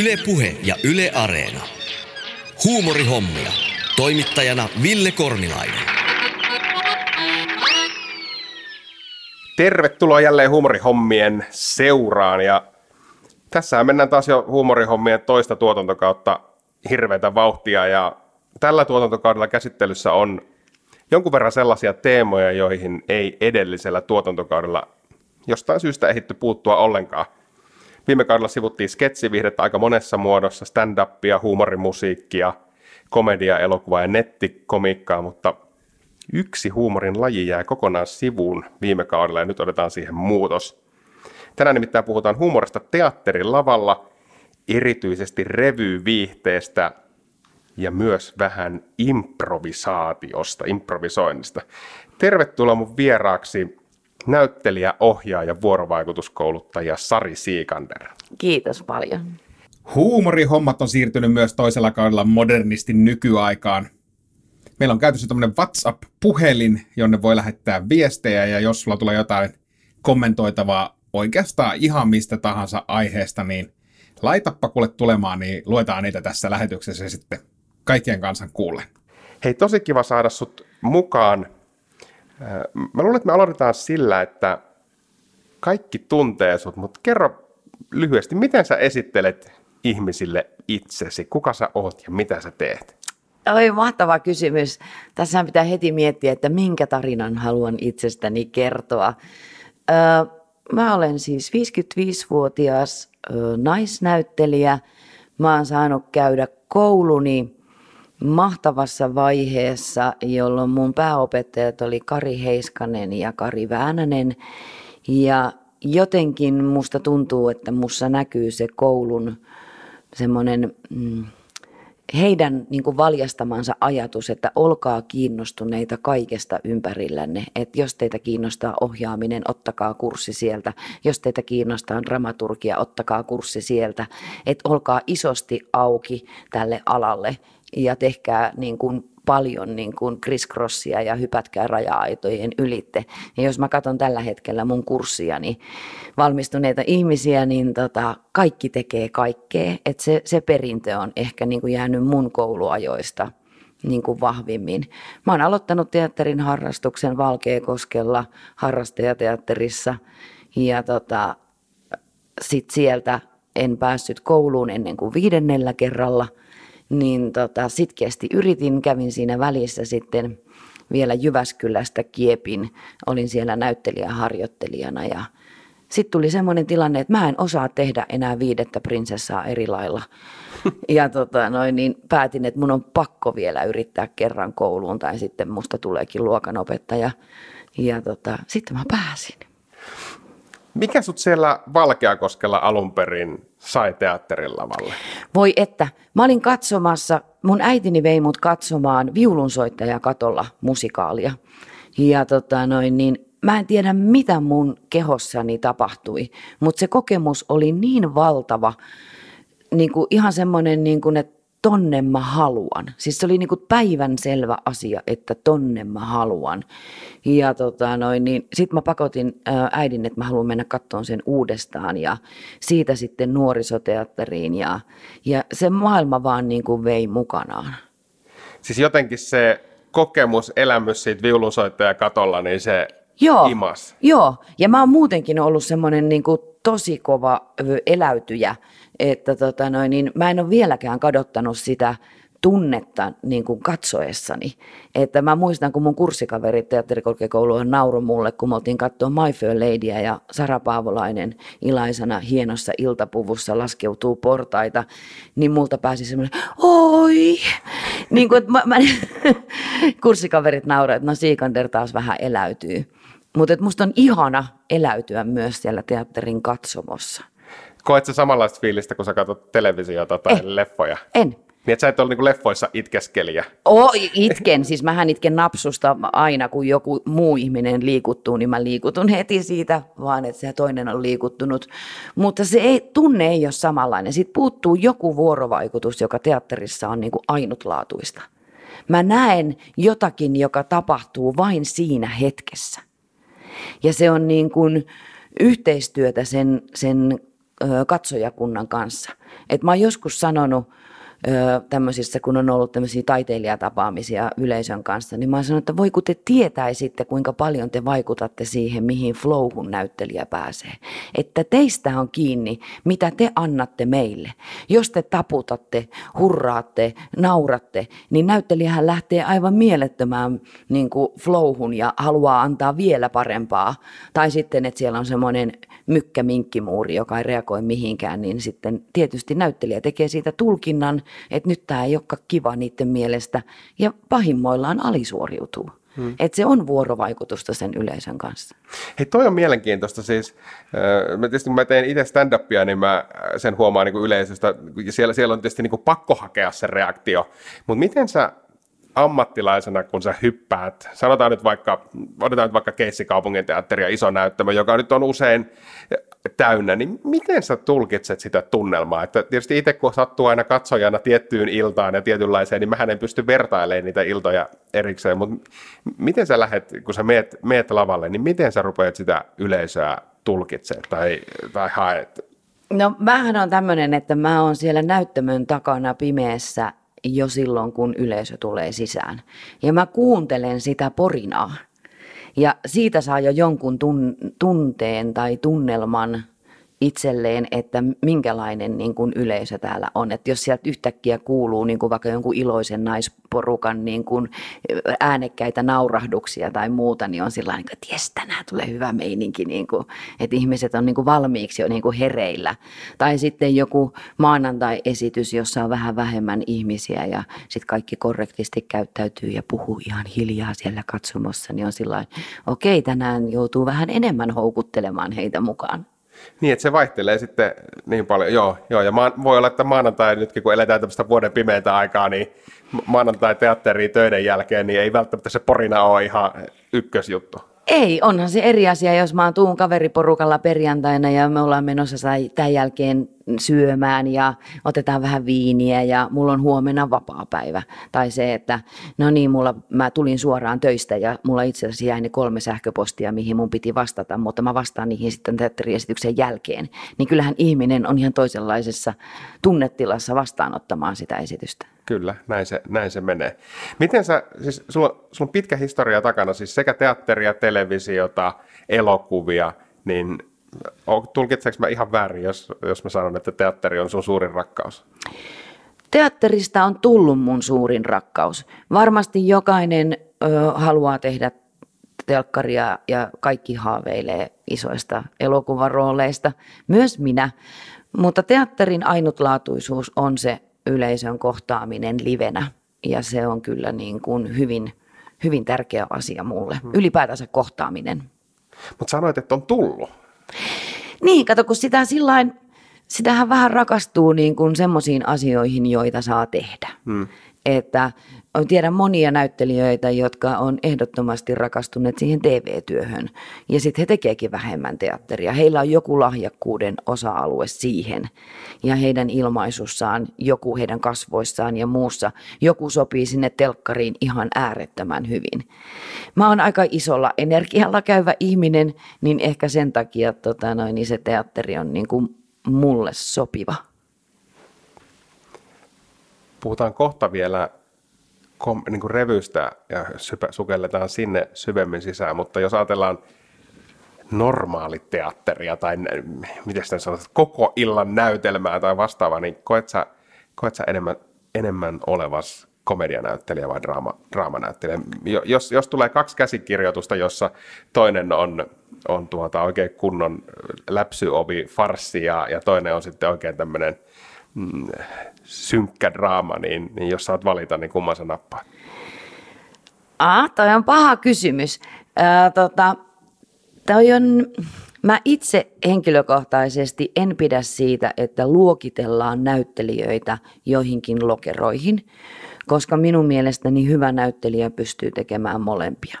Yle Puhe ja Yle Areena. Huumorihommia. Toimittajana Ville Kornilainen. Tervetuloa jälleen huumorihommien seuraan ja tässä mennään taas jo huumorihommien toista tuotantokautta hirveätä vauhtia ja tällä tuotantokaudella käsittelyssä on jonkun verran sellaisia teemoja, joihin ei edellisellä tuotantokaudella jostain syystä ehditty puuttua ollenkaan. Viime kaudella sivuttiin sketsivihdettä aika monessa muodossa, stand-upia, huumorimusiikkia, komedia, elokuvaa ja nettikomiikkaa, mutta yksi huumorin laji jää kokonaan sivuun viime kaudella ja nyt otetaan siihen muutos. Tänään nimittäin puhutaan huumorista teatterin lavalla, erityisesti revyviihteestä ja myös vähän improvisaatiosta, improvisoinnista. Tervetuloa mun vieraaksi näyttelijä, ohjaaja, vuorovaikutuskouluttaja Sari Siikander. Kiitos paljon. Huumorihommat on siirtynyt myös toisella kaudella modernisti nykyaikaan. Meillä on käytössä tämmöinen WhatsApp-puhelin, jonne voi lähettää viestejä ja jos sulla tulee jotain kommentoitavaa oikeastaan ihan mistä tahansa aiheesta, niin laitappa kuule tulemaan, niin luetaan niitä tässä lähetyksessä sitten kaikkien kansan kuulle. Hei, tosi kiva saada sut mukaan. Mä luulen, että me aloitetaan sillä, että kaikki tuntee sut, mutta kerro lyhyesti, miten sä esittelet ihmisille itsesi? Kuka sä oot ja mitä sä teet? Oi, mahtava kysymys. Tässä pitää heti miettiä, että minkä tarinan haluan itsestäni kertoa. Öö, mä olen siis 55-vuotias naisnäyttelijä. Mä oon saanut käydä kouluni mahtavassa vaiheessa, jolloin mun pääopettajat oli Kari Heiskanen ja Kari Väänänen. Ja jotenkin musta tuntuu, että mussa näkyy se koulun semmoinen mm, heidän niin kuin valjastamansa ajatus, että olkaa kiinnostuneita kaikesta ympärillänne. Että jos teitä kiinnostaa ohjaaminen, ottakaa kurssi sieltä. Jos teitä kiinnostaa dramaturgia, ottakaa kurssi sieltä. Että olkaa isosti auki tälle alalle ja tehkää niin kuin paljon niin kuin crisscrossia ja hypätkää raja-aitojen ylitte. Ja jos mä katson tällä hetkellä mun kurssia, niin valmistuneita ihmisiä, niin tota, kaikki tekee kaikkea. Et se, se perintö on ehkä niin kuin jäänyt mun kouluajoista niin kuin vahvimmin. Mä oon aloittanut teatterin harrastuksen Valkeakoskella harrastajateatterissa ja tota, sit sieltä en päässyt kouluun ennen kuin viidennellä kerralla – niin tota, sitkeästi yritin, kävin siinä välissä sitten vielä Jyväskylästä kiepin, olin siellä näyttelijäharjoittelijana ja sitten tuli semmoinen tilanne, että mä en osaa tehdä enää viidettä prinsessaa eri lailla. Ja tota, noin, niin päätin, että mun on pakko vielä yrittää kerran kouluun tai sitten musta tuleekin luokanopettaja. Ja tota, sitten mä pääsin. Mikä sut siellä Valkeakoskella alun perin sai teatterin lavalle? Voi että, mä olin katsomassa, mun äitini vei mut katsomaan viulunsoittaja katolla musikaalia. Ja tota noin, niin mä en tiedä mitä mun kehossani tapahtui, mutta se kokemus oli niin valtava, niin kuin ihan semmoinen, niin kuin, että tonne mä haluan. Siis se oli niin kuin päivän selvä asia, että tonne mä haluan. Ja tota noin, niin sitten mä pakotin äidin, että mä haluan mennä katsomaan sen uudestaan ja siitä sitten nuorisoteatteriin ja, ja se maailma vaan niin kuin vei mukanaan. Siis jotenkin se kokemus, elämys siitä viulunsoittaja katolla, niin se joo, imas. Joo, ja mä oon muutenkin ollut semmoinen niin kuin tosi kova eläytyjä, että tota noin, niin mä en ole vieläkään kadottanut sitä tunnetta niin kuin katsoessani. Että mä muistan, kun mun kurssikaverit teatterikorkeakouluun nauro mulle, kun me oltiin katsoa My Fair Ladyä ja Sara Paavolainen ilaisena hienossa iltapuvussa laskeutuu portaita, niin multa pääsi semmoinen, oi! Niin kuin, että mä, mä, kurssikaverit nauroivat, että no Siikander taas vähän eläytyy. Mutta musta on ihana eläytyä myös siellä teatterin katsomossa. Koet sä samanlaista fiilistä, kun sä katsot televisiota tai en. leffoja? En. Niin että sä et ole niin leffoissa itkeskelijä? Oo, itken. Siis mähän itken napsusta aina, kun joku muu ihminen liikuttuu, niin mä liikutun heti siitä, vaan että se toinen on liikuttunut. Mutta se ei, tunne ei ole samanlainen. Sitten puuttuu joku vuorovaikutus, joka teatterissa on niin kuin ainutlaatuista. Mä näen jotakin, joka tapahtuu vain siinä hetkessä. Ja se on niin kuin yhteistyötä sen, sen katsojakunnan kanssa. Et mä oon joskus sanonut tämmöisissä, kun on ollut tämmöisiä taiteilijatapaamisia yleisön kanssa, niin mä oon sanonut, että voi kun te tietäisitte, kuinka paljon te vaikutatte siihen, mihin flowhun näyttelijä pääsee. Että teistä on kiinni, mitä te annatte meille. Jos te taputatte, hurraatte, nauratte, niin näyttelijähän lähtee aivan mielettömään niin kuin flowhun ja haluaa antaa vielä parempaa. Tai sitten, että siellä on semmoinen mykkäminkkimuuri, joka ei reagoi mihinkään, niin sitten tietysti näyttelijä tekee siitä tulkinnan, että nyt tämä ei olekaan kiva niiden mielestä ja pahimmoillaan alisuoriutuu. Hmm. Että se on vuorovaikutusta sen yleisön kanssa. Hei, toi on mielenkiintoista siis. Mä tietysti kun mä teen itse stand-upia, niin mä sen huomaan niin kuin yleisöstä. Siellä, siellä on tietysti niin kuin pakko hakea se reaktio. Mutta miten sä ammattilaisena, kun sä hyppäät, sanotaan nyt vaikka, otetaan nyt vaikka Keissi teatteri ja iso näyttämö, joka nyt on usein täynnä, niin miten sä tulkitset sitä tunnelmaa? Että tietysti itse kun sattuu aina katsojana tiettyyn iltaan ja tietynlaiseen, niin mähän en pysty vertailemaan niitä iltoja erikseen, mutta miten sä lähdet, kun sä meet, meet lavalle, niin miten sä rupeat sitä yleisöä tulkitsemaan tai, tai haet? No mähän on tämmöinen, että mä oon siellä näyttämön takana pimeässä jo silloin, kun yleisö tulee sisään. Ja mä kuuntelen sitä porinaa. Ja siitä saa jo jonkun tunteen tai tunnelman itselleen, että minkälainen niin kuin yleisö täällä on. Että jos sieltä yhtäkkiä kuuluu niin kuin vaikka jonkun iloisen naisporukan niin kuin äänekkäitä naurahduksia tai muuta, niin on sillä tavalla, että tänään tulee hyvä meininki, niin kuin, että ihmiset on niin kuin valmiiksi jo niin kuin hereillä. Tai sitten joku maanantai-esitys, jossa on vähän vähemmän ihmisiä ja sitten kaikki korrektisti käyttäytyy ja puhuu ihan hiljaa siellä katsomossa, niin on sillä okei, tänään joutuu vähän enemmän houkuttelemaan heitä mukaan. Niin, että se vaihtelee sitten niin paljon. Joo, joo ja ma- voi olla, että maanantai nytkin, kun eletään tämmöistä vuoden pimeitä aikaa, niin maanantai teatteriin töiden jälkeen, niin ei välttämättä se porina ole ihan ykkösjuttu. Ei, onhan se eri asia, jos mä tuun kaveriporukalla perjantaina ja me ollaan menossa tämän jälkeen syömään ja otetaan vähän viiniä ja mulla on huomenna vapaa päivä. Tai se, että no niin, mulla, mä tulin suoraan töistä ja mulla itse asiassa jäi ne kolme sähköpostia, mihin mun piti vastata, mutta mä vastaan niihin sitten teatteriesityksen jälkeen. Niin kyllähän ihminen on ihan toisenlaisessa tunnetilassa vastaanottamaan sitä esitystä. Kyllä, näin se, näin se menee. Miten sä, siis sulla, sulla on pitkä historia takana, siis sekä teatteria, televisiota, elokuvia, niin tulkitseeko mä ihan väärin, jos, jos mä sanon, että teatteri on sun suurin rakkaus? Teatterista on tullut mun suurin rakkaus. Varmasti jokainen ö, haluaa tehdä telkkaria ja kaikki haaveilee isoista elokuvarooleista, myös minä. Mutta teatterin ainutlaatuisuus on se yleisön kohtaaminen livenä ja se on kyllä niin kuin hyvin, hyvin tärkeä asia mulle, hmm. ylipäätänsä kohtaaminen. Mutta sanoit, että on tullut. Niin, kato, kun sitä sillain, sitähän vähän rakastuu niin kuin semmoisiin asioihin, joita saa tehdä. Hmm. Että tiedän monia näyttelijöitä, jotka on ehdottomasti rakastuneet siihen TV-työhön. Ja sitten he tekeekin vähemmän teatteria. Heillä on joku lahjakkuuden osa-alue siihen. Ja heidän ilmaisussaan, joku heidän kasvoissaan ja muussa, joku sopii sinne telkkariin ihan äärettömän hyvin. Mä oon aika isolla energialla käyvä ihminen, niin ehkä sen takia tota noin, niin se teatteri on niin kuin mulle sopiva. Puhutaan kohta vielä kom, niin kuin revystä ja sypä, sukelletaan sinne syvemmin sisään, mutta jos ajatellaan normaaliteatteria tai miten sitä sanotaan, koko illan näytelmää tai vastaavaa, niin koet sä, koet sä enemmän, enemmän olevas komedianäyttelijä vai draama, draamanäyttelijä? Jos, jos tulee kaksi käsikirjoitusta, jossa toinen on, on tuota oikein kunnon läpsyovi farssi ja, ja toinen on sitten oikein tämmöinen mm, synkkä draama, niin, niin jos saat valita, niin kumman sä nappaat? Ah, toi on paha kysymys. Ää, tota, toi on, mä itse henkilökohtaisesti en pidä siitä, että luokitellaan näyttelijöitä joihinkin lokeroihin, koska minun mielestäni hyvä näyttelijä pystyy tekemään molempia.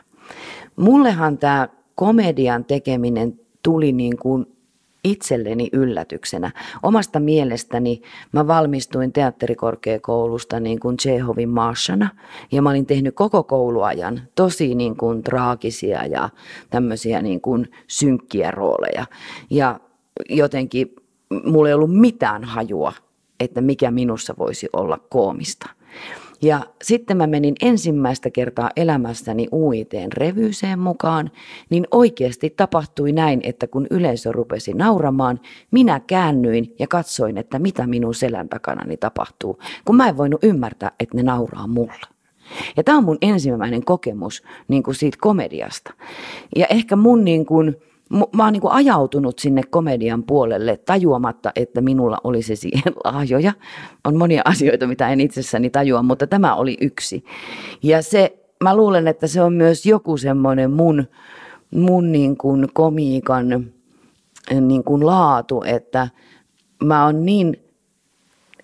Mullehan tämä komedian tekeminen tuli niin kuin itselleni yllätyksenä. Omasta mielestäni mä valmistuin teatterikorkeakoulusta niin kuin Chehovin Marshana ja mä olin tehnyt koko kouluajan tosi niin kuin traagisia ja tämmöisiä niin kuin synkkiä rooleja. Ja jotenkin mulla ei ollut mitään hajua, että mikä minussa voisi olla koomista. Ja sitten mä menin ensimmäistä kertaa elämässäni UITn revyyseen mukaan, niin oikeasti tapahtui näin, että kun yleisö rupesi nauramaan, minä käännyin ja katsoin, että mitä minun selän takanani tapahtuu, kun mä en voinut ymmärtää, että ne nauraa mulle. Ja tämä on mun ensimmäinen kokemus niin kuin siitä komediasta. Ja ehkä mun niin kuin, mä oon niin kuin ajautunut sinne komedian puolelle tajuamatta, että minulla olisi siihen lahjoja. On monia asioita, mitä en itsessäni tajua, mutta tämä oli yksi. Ja se, mä luulen, että se on myös joku semmoinen mun, mun niin kuin komiikan niin kuin laatu, että mä oon niin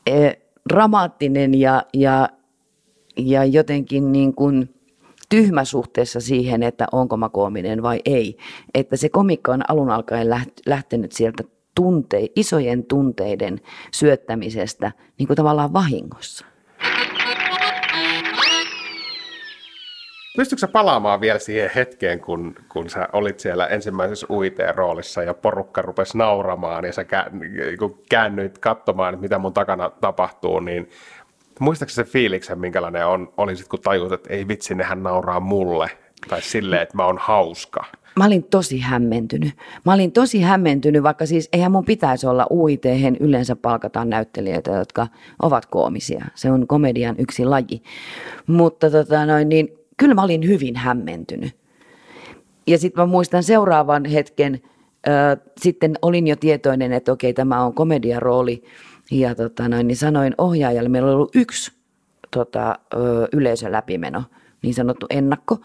eh, dramaattinen ja, ja, ja jotenkin niin kuin – tyhmä suhteessa siihen, että onko mä koominen vai ei. Että se komikka on alun alkaen lähtenyt sieltä tunte, isojen tunteiden syöttämisestä niin kuin tavallaan vahingossa. Pystytkö palaamaan vielä siihen hetkeen, kun, kun sä olit siellä ensimmäisessä UIT-roolissa ja porukka rupesi nauramaan ja sä käännyit katsomaan, mitä mun takana tapahtuu, niin Muistaakseni se fiiliksen, minkälainen on, oli sit, kun tajut, että ei vitsi, nehän nauraa mulle. Tai silleen, että mä oon hauska. Mä olin tosi hämmentynyt. Mä olin tosi hämmentynyt, vaikka siis eihän mun pitäisi olla uit yleensä palkataan näyttelijöitä, jotka ovat koomisia. Se on komedian yksi laji. Mutta tota noin, niin kyllä mä olin hyvin hämmentynyt. Ja sitten mä muistan seuraavan hetken, äh, sitten olin jo tietoinen, että okei, tämä on komediarooli. rooli ja tota noin, niin sanoin ohjaajalle, meillä oli ollut yksi tota, ö, yleisön läpimeno, niin sanottu ennakko.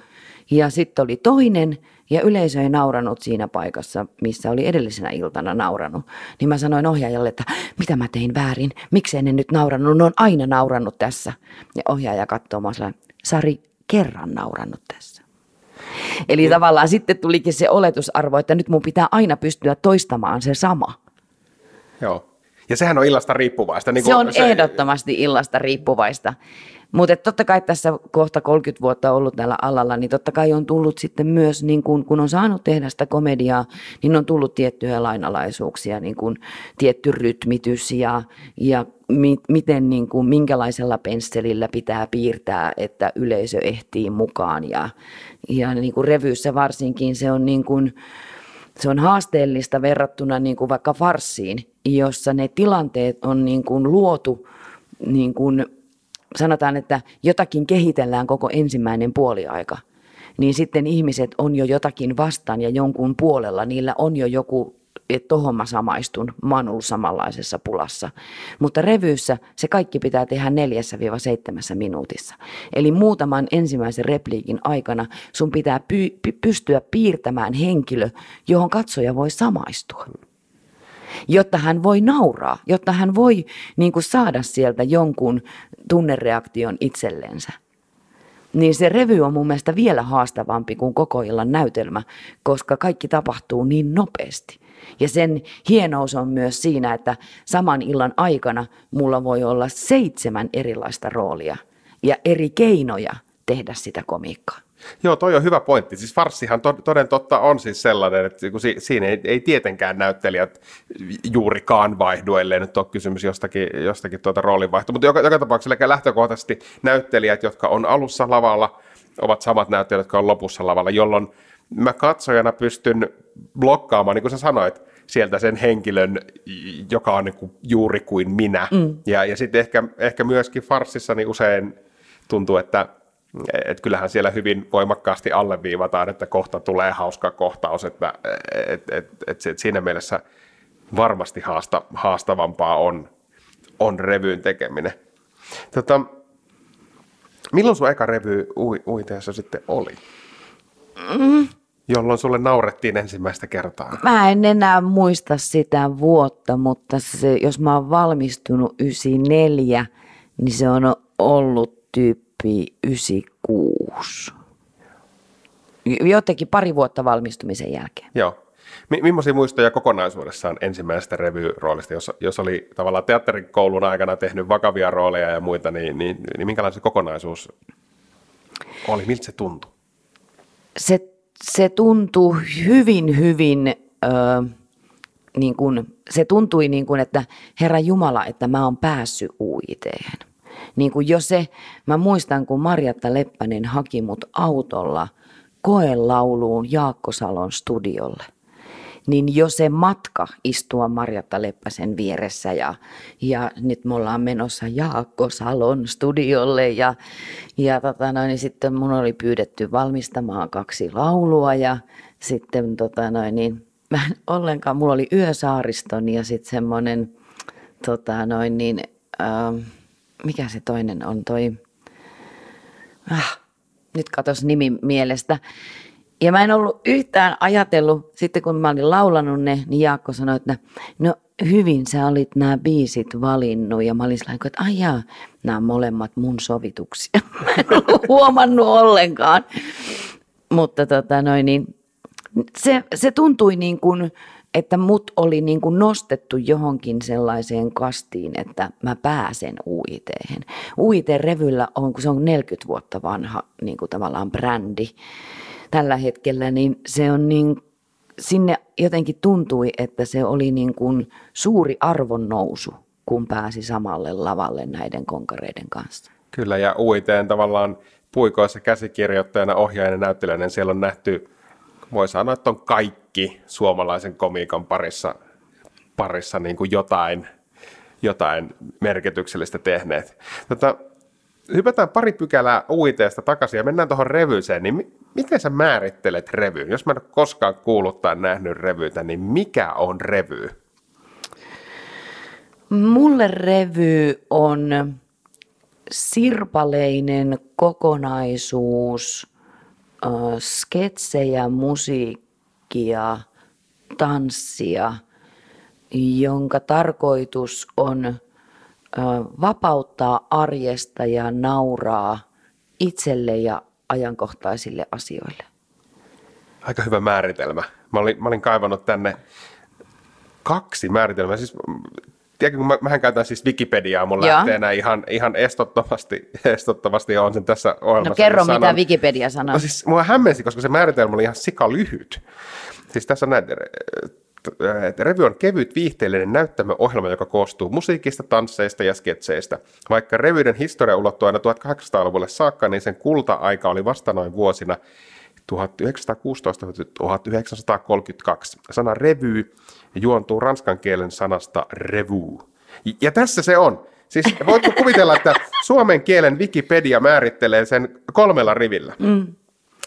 Ja sitten oli toinen, ja yleisö ei nauranut siinä paikassa, missä oli edellisenä iltana nauranut. Niin mä sanoin ohjaajalle, että mitä mä tein väärin, miksei ne nyt naurannut, ne on aina naurannut tässä. Ja ohjaaja katsoo mua Sari, kerran naurannut tässä. Eli ja. tavallaan sitten tulikin se oletusarvo, että nyt mun pitää aina pystyä toistamaan se sama. Joo. Ja sehän on illasta riippuvaista. Niin se on se... ehdottomasti illasta riippuvaista. Mutta totta kai tässä kohta 30 vuotta ollut tällä alalla, niin totta kai on tullut sitten myös, niin kun, kun on saanut tehdä sitä komediaa, niin on tullut tiettyjä lainalaisuuksia, niin kun tietty rytmitys ja, ja mi, miten, niin kun, minkälaisella pensselillä pitää piirtää, että yleisö ehtii mukaan. Ja, ja niin kun revyyssä varsinkin se on niin kun, se on haasteellista verrattuna niin kuin vaikka farssiin, jossa ne tilanteet on niin kuin luotu, niin kuin sanotaan, että jotakin kehitellään koko ensimmäinen puoliaika, niin sitten ihmiset on jo jotakin vastaan ja jonkun puolella, niillä on jo joku että tohon mä samaistun, mä oon ollut samanlaisessa pulassa. Mutta revyyssä se kaikki pitää tehdä neljässä seitsemässä minuutissa. Eli muutaman ensimmäisen repliikin aikana sun pitää py- py- pystyä piirtämään henkilö, johon katsoja voi samaistua. Jotta hän voi nauraa, jotta hän voi niin kuin saada sieltä jonkun tunnereaktion itsellensä niin se revy on mun mielestä vielä haastavampi kuin koko illan näytelmä, koska kaikki tapahtuu niin nopeasti. Ja sen hienous on myös siinä, että saman illan aikana mulla voi olla seitsemän erilaista roolia ja eri keinoja tehdä sitä komiikkaa. Joo, toi on hyvä pointti. Siis farssihan toden totta on siis sellainen, että siinä ei, ei tietenkään näyttelijät juurikaan vaihdu, ellei nyt ole kysymys jostakin, jostakin tuota roolinvaihtoa. Mutta joka, joka tapauksessa lähtökohtaisesti näyttelijät, jotka on alussa lavalla, ovat samat näyttelijät, jotka on lopussa lavalla, jolloin mä katsojana pystyn blokkaamaan, niin kuin sä sanoit, sieltä sen henkilön, joka on niin kuin juuri kuin minä. Mm. Ja, ja sitten ehkä, ehkä myöskin farssissa niin usein tuntuu, että et kyllähän siellä hyvin voimakkaasti alleviivataan, että kohta tulee hauska kohtaus, että et, et, et, et siinä mielessä varmasti haasta, haastavampaa on, on revyyn tekeminen. Tota, milloin sun eka revy uiteessa sitten oli? Mm, jolloin sulle naurettiin ensimmäistä kertaa? Mä en enää muista sitä vuotta, mutta se, jos mä oon valmistunut 94, niin se on ollut tyyppi 96. Jotenkin pari vuotta valmistumisen jälkeen. Joo. Mi- millaisia muistoja kokonaisuudessaan ensimmäisestä revyroolista, jos, jos oli tavallaan teatterikoulun aikana tehnyt vakavia rooleja ja muita, niin, niin, niin minkälainen se kokonaisuus oli? Miltä se tuntui? Se, se tuntuu hyvin, hyvin, ö, niin kuin, se tuntui niin kuin, että Herra Jumala, että mä oon päässyt uiteen. Niin kuin jo se, mä muistan, kun Marjatta Leppänen haki mut autolla koelauluun Jaakko Salon studiolle niin jo se matka istua Marjatta Leppäsen vieressä ja, ja nyt me ollaan menossa Jaakko Salon studiolle ja, ja tota noin, niin sitten mun oli pyydetty valmistamaan kaksi laulua ja sitten tota noin, niin mä en ollenkaan, mulla oli Yösaariston ja sitten semmoinen tota noin, niin, äh, mikä se toinen on toi, ah, nyt katos nimi mielestä. Ja mä en ollut yhtään ajatellut, sitten kun mä olin laulanut ne, niin Jaakko sanoi, että no hyvin sä olit nämä biisit valinnut. Ja mä olin sellainen, että ai nämä molemmat mun sovituksia. Mä en ollut huomannut ollenkaan. Mutta tota noin, niin se, se tuntui niin kuin, että mut oli niin kuin nostettu johonkin sellaiseen kastiin, että mä pääsen uiteen. Uiteen revyllä on, kun se on 40 vuotta vanha niin kuin tavallaan brändi tällä hetkellä, niin se on niin, sinne jotenkin tuntui, että se oli niin kuin suuri arvonnousu, kun pääsi samalle lavalle näiden konkareiden kanssa. Kyllä, ja uiteen tavallaan puikoissa käsikirjoittajana, ohjaajana, näyttelijänä, niin siellä on nähty, voi sanoa, että on kaikki suomalaisen komiikan parissa, parissa niin kuin jotain, jotain merkityksellistä tehneet. Tota, hypätään pari pykälää uiteesta takaisin ja mennään tuohon revyyseen, niin miten sä määrittelet revyyn? Jos mä en ole koskaan kuullut tai nähnyt revyitä, niin mikä on revy? Mulle revy on sirpaleinen kokonaisuus, äh, sketsejä, musiikkia, tanssia, jonka tarkoitus on vapauttaa arjesta ja nauraa itselle ja ajankohtaisille asioille. Aika hyvä määritelmä. Mä olin, mä olin kaivannut tänne kaksi määritelmää. Siis, tiedätkö, kun mä, mähän käytän siis Wikipediaa mun Joo. lähteenä ihan, ihan estottomasti, estottomasti on sen tässä ohjelmassa. No kerro, sanon. mitä Wikipedia sanoo. No siis mua hämmensi, koska se määritelmä oli ihan sika lyhyt. Siis tässä näin, revy on kevyt viihteellinen näyttämöohjelma, joka koostuu musiikista, tansseista ja sketseistä. Vaikka revyiden historia ulottuu aina 1800-luvulle saakka, niin sen kulta-aika oli vasta noin vuosina 1916-1932. Sana revy juontuu ranskan kielen sanasta revue. Ja tässä se on. Siis voitko kuvitella, että suomen kielen Wikipedia määrittelee sen kolmella rivillä? Mm.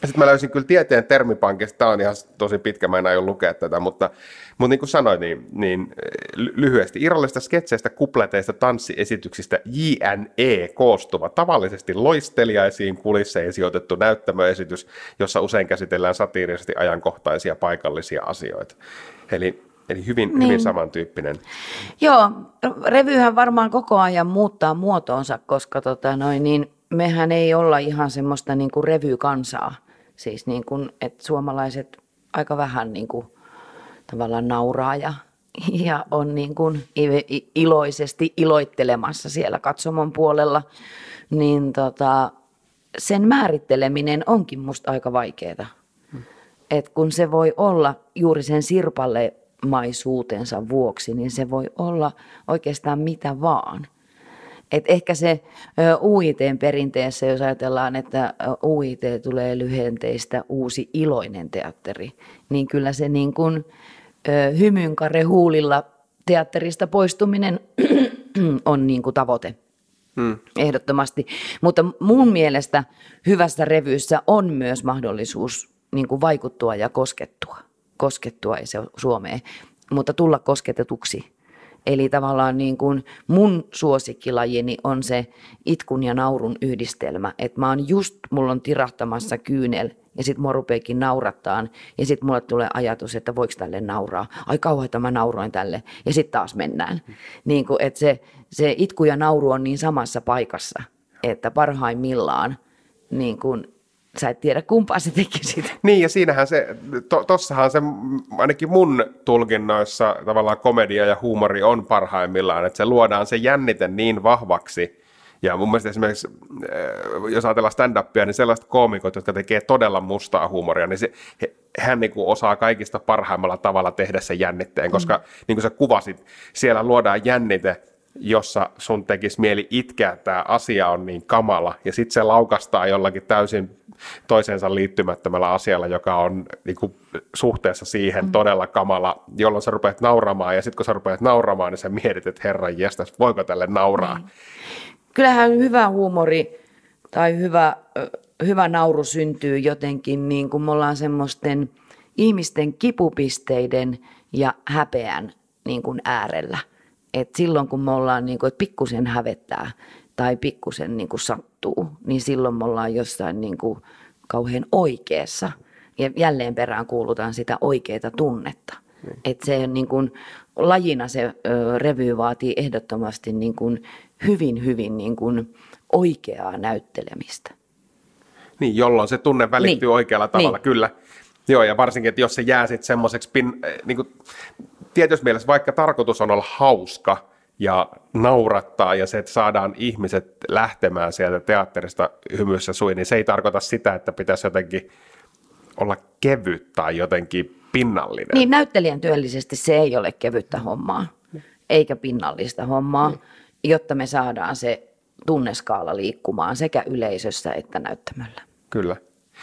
Sitten mä löysin kyllä tieteen termipankista, tämä on ihan tosi pitkä, mä en aio lukea tätä, mutta, mutta niin kuin sanoin, niin, niin lyhyesti, irrallisista sketseistä, kupleteista, tanssiesityksistä JNE koostuva, tavallisesti loisteliaisiin kulisseihin sijoitettu näyttämöesitys, jossa usein käsitellään satiirisesti ajankohtaisia paikallisia asioita. Eli, eli hyvin, niin. hyvin samantyyppinen. Joo, revyhän varmaan koko ajan muuttaa muotoonsa, koska tota noin, niin mehän ei olla ihan semmoista niin kuin revykansaa. Siis niin kuin, että suomalaiset aika vähän niin kuin, tavallaan nauraa ja, ja on niin kuin iloisesti iloittelemassa siellä katsomon puolella, niin tota, sen määritteleminen onkin musta aika vaikeaa. Hmm. Et kun se voi olla juuri sen sirpalemaisuutensa vuoksi, niin se voi olla oikeastaan mitä vaan. Et ehkä se UITn perinteessä, jos ajatellaan, että UIT tulee lyhenteistä uusi iloinen teatteri, niin kyllä se niin kuin hymynkare huulilla teatterista poistuminen on niin kuin tavoite. Hmm. Ehdottomasti. Mutta mun mielestä hyvässä revyssä on myös mahdollisuus niin kuin vaikuttua ja koskettua. Koskettua ei se Suomeen, mutta tulla kosketetuksi Eli tavallaan niin kuin mun suosikkilajini on se itkun ja naurun yhdistelmä. Että mä oon just, mulla on tirahtamassa kyynel ja sitten mua rupeekin naurattaan. Ja sitten mulle tulee ajatus, että voiko tälle nauraa. Ai kauan, että mä nauroin tälle. Ja sitten taas mennään. Niin kuin, että se, se itku ja nauru on niin samassa paikassa, että parhaimmillaan niin kuin sä et tiedä kumpaa se tekisit. Niin, ja siinähän se, to, tossahan se ainakin mun tulkinnoissa tavallaan komedia ja huumori on parhaimmillaan, että se luodaan se jännite niin vahvaksi, ja mun mielestä esimerkiksi, äh, jos ajatellaan stand-upia, niin sellaiset koomikot, jotka tekee todella mustaa huumoria, niin se, he, hän niin kuin osaa kaikista parhaimmalla tavalla tehdä sen jännitteen, koska mm. niin kuin sä kuvasit, siellä luodaan jännite, jossa sun tekisi mieli itkeä, että tämä asia on niin kamala, ja sitten se laukastaa jollakin täysin toisensa liittymättömällä asialla, joka on niin kuin, suhteessa siihen mm. todella kamala, jolloin sä rupeat nauramaan, ja sitten kun sä rupeat nauramaan, niin sä mietit, että herran jestas, voiko tälle nauraa? Mm. Kyllähän hyvä huumori tai hyvä, hyvä nauru syntyy jotenkin, niin kuin me ollaan semmoisten ihmisten kipupisteiden ja häpeän niin kuin äärellä – et silloin kun me ollaan, niin kuin, että pikkusen hävettää tai pikkusen niin kuin sattuu, niin silloin me ollaan jossain niin kuin, kauhean oikeassa. Ja jälleen perään kuulutaan sitä oikeaa tunnetta. Mm. Että se niin kuin, lajina se ö, revy vaatii ehdottomasti niin kuin, hyvin, hyvin niin kuin, oikeaa näyttelemistä. Niin, jolloin se tunne välittyy niin. oikealla tavalla, niin. kyllä. Joo, ja varsinkin, että jos se jää sitten semmoiseksi, pin, niin kuin, tietyssä mielessä vaikka tarkoitus on olla hauska ja naurattaa ja se, että saadaan ihmiset lähtemään sieltä teatterista hymyssä sui, niin se ei tarkoita sitä, että pitäisi jotenkin olla kevyt tai jotenkin pinnallinen. Niin, näyttelijän työllisesti se ei ole kevyttä hommaa, eikä pinnallista hommaa, jotta me saadaan se tunneskaala liikkumaan sekä yleisössä että näyttämöllä. Kyllä.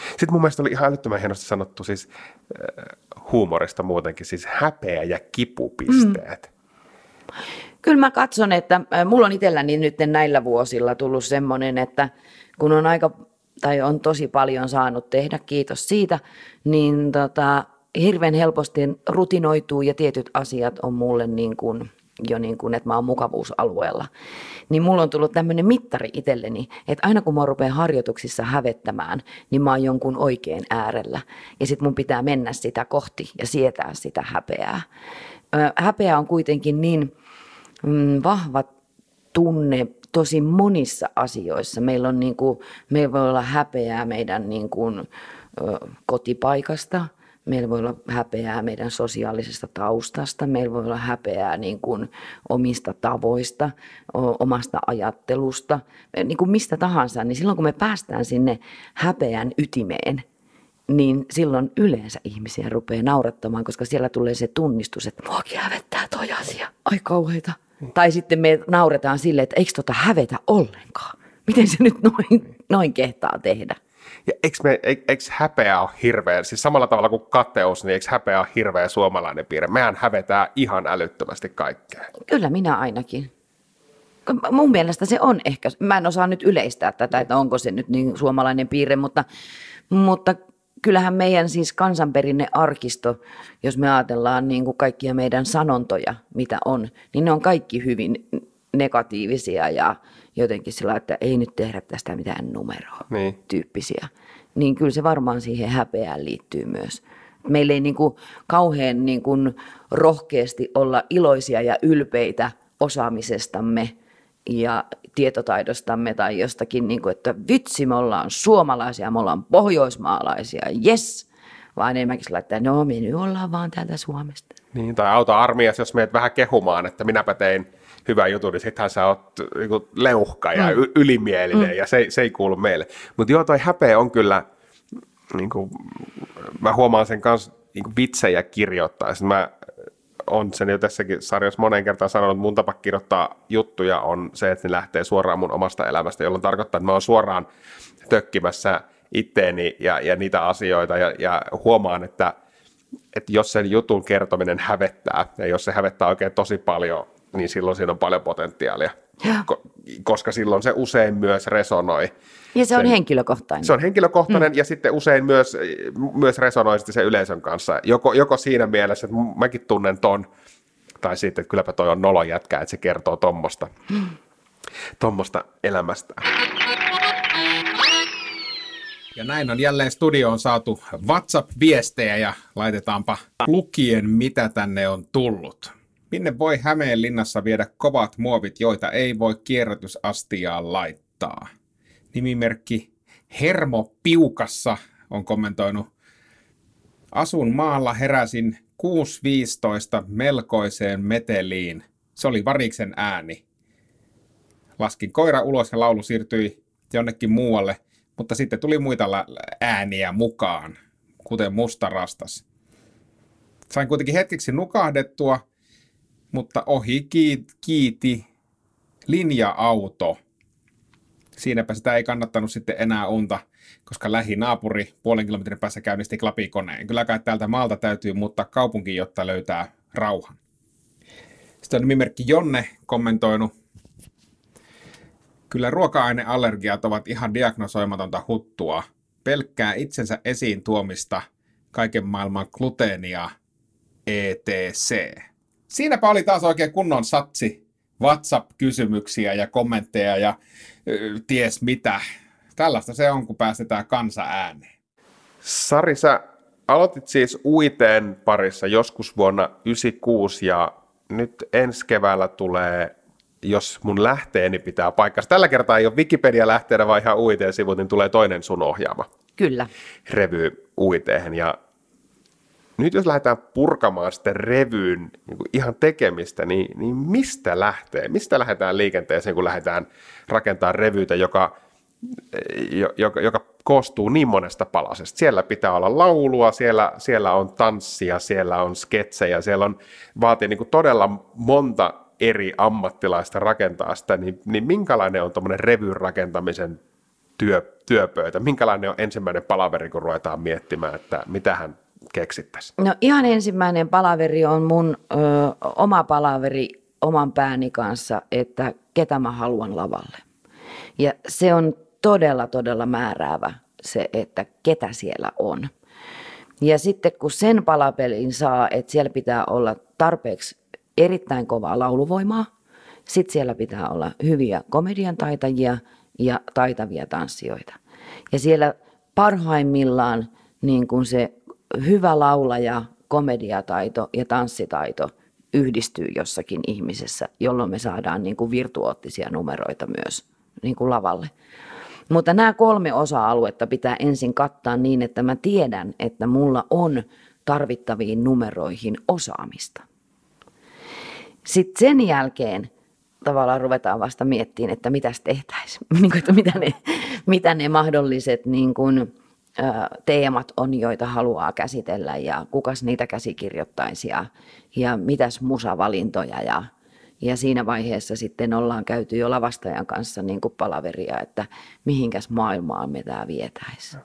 Sitten mun mielestä oli ihan älyttömän hienosti sanottu siis äh, huumorista muutenkin, siis häpeä ja kipupisteet. Mm. Kyllä mä katson, että äh, mulla on itselläni nyt näillä vuosilla tullut semmoinen, että kun on aika tai on tosi paljon saanut tehdä, kiitos siitä, niin tota, hirveän helposti rutinoituu ja tietyt asiat on mulle niin kuin jo niin kuin, että mä oon mukavuusalueella. Niin mulla on tullut tämmöinen mittari itselleni, että aina kun mä rupean harjoituksissa hävettämään, niin mä oon jonkun oikein äärellä. Ja sit mun pitää mennä sitä kohti ja sietää sitä häpeää. häpeä on kuitenkin niin mm, vahva tunne tosi monissa asioissa. Meillä, on niin kuin, meillä voi olla häpeää meidän niin kuin, kotipaikasta – Meillä voi olla häpeää meidän sosiaalisesta taustasta, meillä voi olla häpeää niin kuin omista tavoista, omasta ajattelusta, niin kuin mistä tahansa. Niin silloin kun me päästään sinne häpeän ytimeen, niin silloin yleensä ihmisiä rupeaa naurattamaan, koska siellä tulee se tunnistus, että muakin hävettää toi asia. Ai kauheita. Tai sitten me nauretaan sille, että eikö tota hävetä ollenkaan. Miten se nyt noin, noin kehtaa tehdä? Ja eikö, me, eikö häpeä ole hirveä, siis samalla tavalla kuin kateus, niin eikö häpeä ole hirveä suomalainen piirre? Mehän hävetää ihan älyttömästi kaikkea. Kyllä minä ainakin. Mun mielestä se on ehkä, mä en osaa nyt yleistää tätä, että onko se nyt niin suomalainen piirre, mutta, mutta kyllähän meidän siis kansanperinne arkisto, jos me ajatellaan niin kuin kaikkia meidän sanontoja, mitä on, niin ne on kaikki hyvin negatiivisia ja jotenkin sillä että ei nyt tehdä tästä mitään numeroa niin. tyyppisiä. Niin kyllä se varmaan siihen häpeään liittyy myös. Meillä ei niin kuin kauhean niin kuin rohkeasti olla iloisia ja ylpeitä osaamisestamme ja tietotaidostamme tai jostakin, niin kuin, että vitsi, me ollaan suomalaisia, me ollaan pohjoismaalaisia, yes, vaan enemmänkin sillä, että no me nyt ollaan vaan täältä Suomesta. Niin, tai auta armias, jos meet vähän kehumaan, että minäpä tein hyvä juttu, niin sittenhän sä oot niin kuin, leuhka ja mm. ylimielinen mm. ja se, se ei kuulu meille. Mutta joo, toi häpeä on kyllä, niin kuin, mä huomaan sen kanssa niin kuin vitsejä kirjoittaa. Sitten mä on sen jo tässäkin sarjassa monen kertaan sanonut, että mun tapa kirjoittaa juttuja on se, että ne lähtee suoraan mun omasta elämästä, jolloin tarkoittaa, että mä oon suoraan tökkimässä itteeni ja, ja niitä asioita ja, ja huomaan, että, että jos sen jutun kertominen hävettää ja jos se hävettää oikein tosi paljon, niin silloin siinä on paljon potentiaalia, Ko- koska silloin se usein myös resonoi. Ja se on sen, henkilökohtainen. Se on henkilökohtainen mm. ja sitten usein myös, myös resonoi sitten sen yleisön kanssa. Joko, joko siinä mielessä, että mäkin tunnen ton, tai sitten, että kylläpä toi on nolo jätkä, että se kertoo tuommoista mm. Tommosta elämästä. Ja näin on jälleen studioon saatu WhatsApp-viestejä ja laitetaanpa lukien, mitä tänne on tullut. Minne voi Hämeenlinnassa viedä kovat muovit, joita ei voi kierrätysastiaan laittaa? Nimimerkki Hermo Piukassa on kommentoinut. Asun maalla, heräsin 6.15 melkoiseen meteliin. Se oli variksen ääni. Laskin koira ulos ja laulu siirtyi jonnekin muualle, mutta sitten tuli muita ääniä mukaan, kuten musta rastas. Sain kuitenkin hetkeksi nukahdettua, mutta ohi kiiti linja-auto. Siinäpä sitä ei kannattanut sitten enää unta, koska lähinaapuri puolen kilometrin päässä käynnisti klapikoneen. Kyllä kai täältä maalta täytyy muuttaa kaupunkiin, jotta löytää rauhan. Sitten on nimimerkki Jonne kommentoinut. Kyllä ruoka-aineallergiat ovat ihan diagnosoimatonta huttua. Pelkkää itsensä esiin tuomista kaiken maailman gluteenia etc. Siinäpä oli taas oikein kunnon satsi WhatsApp-kysymyksiä ja kommentteja ja ö, ties mitä. Tällaista se on, kun päästetään kansa ääneen. Sari, sä aloitit siis uiteen parissa joskus vuonna 1996 ja nyt ensi keväällä tulee, jos mun lähteeni pitää paikkansa. Tällä kertaa ei ole Wikipedia-lähteenä, vaan ihan uiteen sivut, niin tulee toinen sun ohjaama. Kyllä. Revy uiteen ja nyt jos lähdetään purkamaan sitten revyyn niin ihan tekemistä, niin, niin mistä lähtee? Mistä lähdetään liikenteeseen, kun lähdetään rakentamaan revyitä, joka, joka, joka koostuu niin monesta palasesta? Siellä pitää olla laulua, siellä, siellä on tanssia, siellä on sketsejä, siellä on, vaatii niin todella monta eri ammattilaista rakentaa sitä, niin, niin minkälainen on tuommoinen revyn rakentamisen työ, työpöytä? Minkälainen on ensimmäinen palaveri, kun ruvetaan miettimään, että mitähän keksittäisiin? No ihan ensimmäinen palaveri on mun ö, oma palaveri oman pääni kanssa, että ketä mä haluan lavalle. Ja se on todella, todella määräävä se, että ketä siellä on. Ja sitten kun sen palapelin saa, että siellä pitää olla tarpeeksi erittäin kovaa lauluvoimaa, sitten siellä pitää olla hyviä komedian taitajia ja taitavia tanssijoita. Ja siellä parhaimmillaan niin kuin se hyvä laulaja, komediataito ja tanssitaito yhdistyy jossakin ihmisessä, jolloin me saadaan niin kuin virtuoottisia numeroita myös niin kuin lavalle. Mutta nämä kolme osa-aluetta pitää ensin kattaa niin, että mä tiedän, että mulla on tarvittaviin numeroihin osaamista. Sitten sen jälkeen tavallaan ruvetaan vasta miettimään, että mitä tehtäisiin, niin että mitä ne, mitä ne mahdolliset niin kuin, teemat on, joita haluaa käsitellä ja kukas niitä käsikirjoittaisi ja, ja mitäs musavalintoja ja, ja siinä vaiheessa sitten ollaan käyty jo lavastajan kanssa niin kuin palaveria, että mihinkäs maailmaan me tämä vietäisi.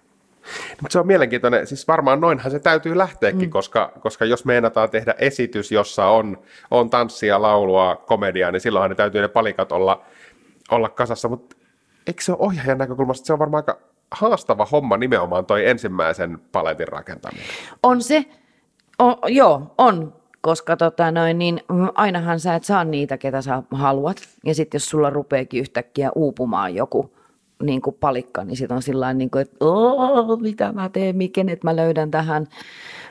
Mutta se on mielenkiintoinen, siis varmaan noinhan se täytyy lähteäkin, mm. koska, koska jos meinataan tehdä esitys, jossa on, on tanssia, laulua, komediaa, niin silloinhan ne täytyy ne palikat olla, olla kasassa, mutta eikö se ole ohjaajan näkökulmasta, se on varmaan aika haastava homma nimenomaan toi ensimmäisen paletin rakentaminen. On se, o, joo, on, koska tota noin, niin ainahan sä et saa niitä, ketä sä haluat. Ja sitten jos sulla rupeekin yhtäkkiä uupumaan joku niin kuin palikka, niin sitten on sillä niin kuin, että mitä mä teen, kenet mä löydän tähän.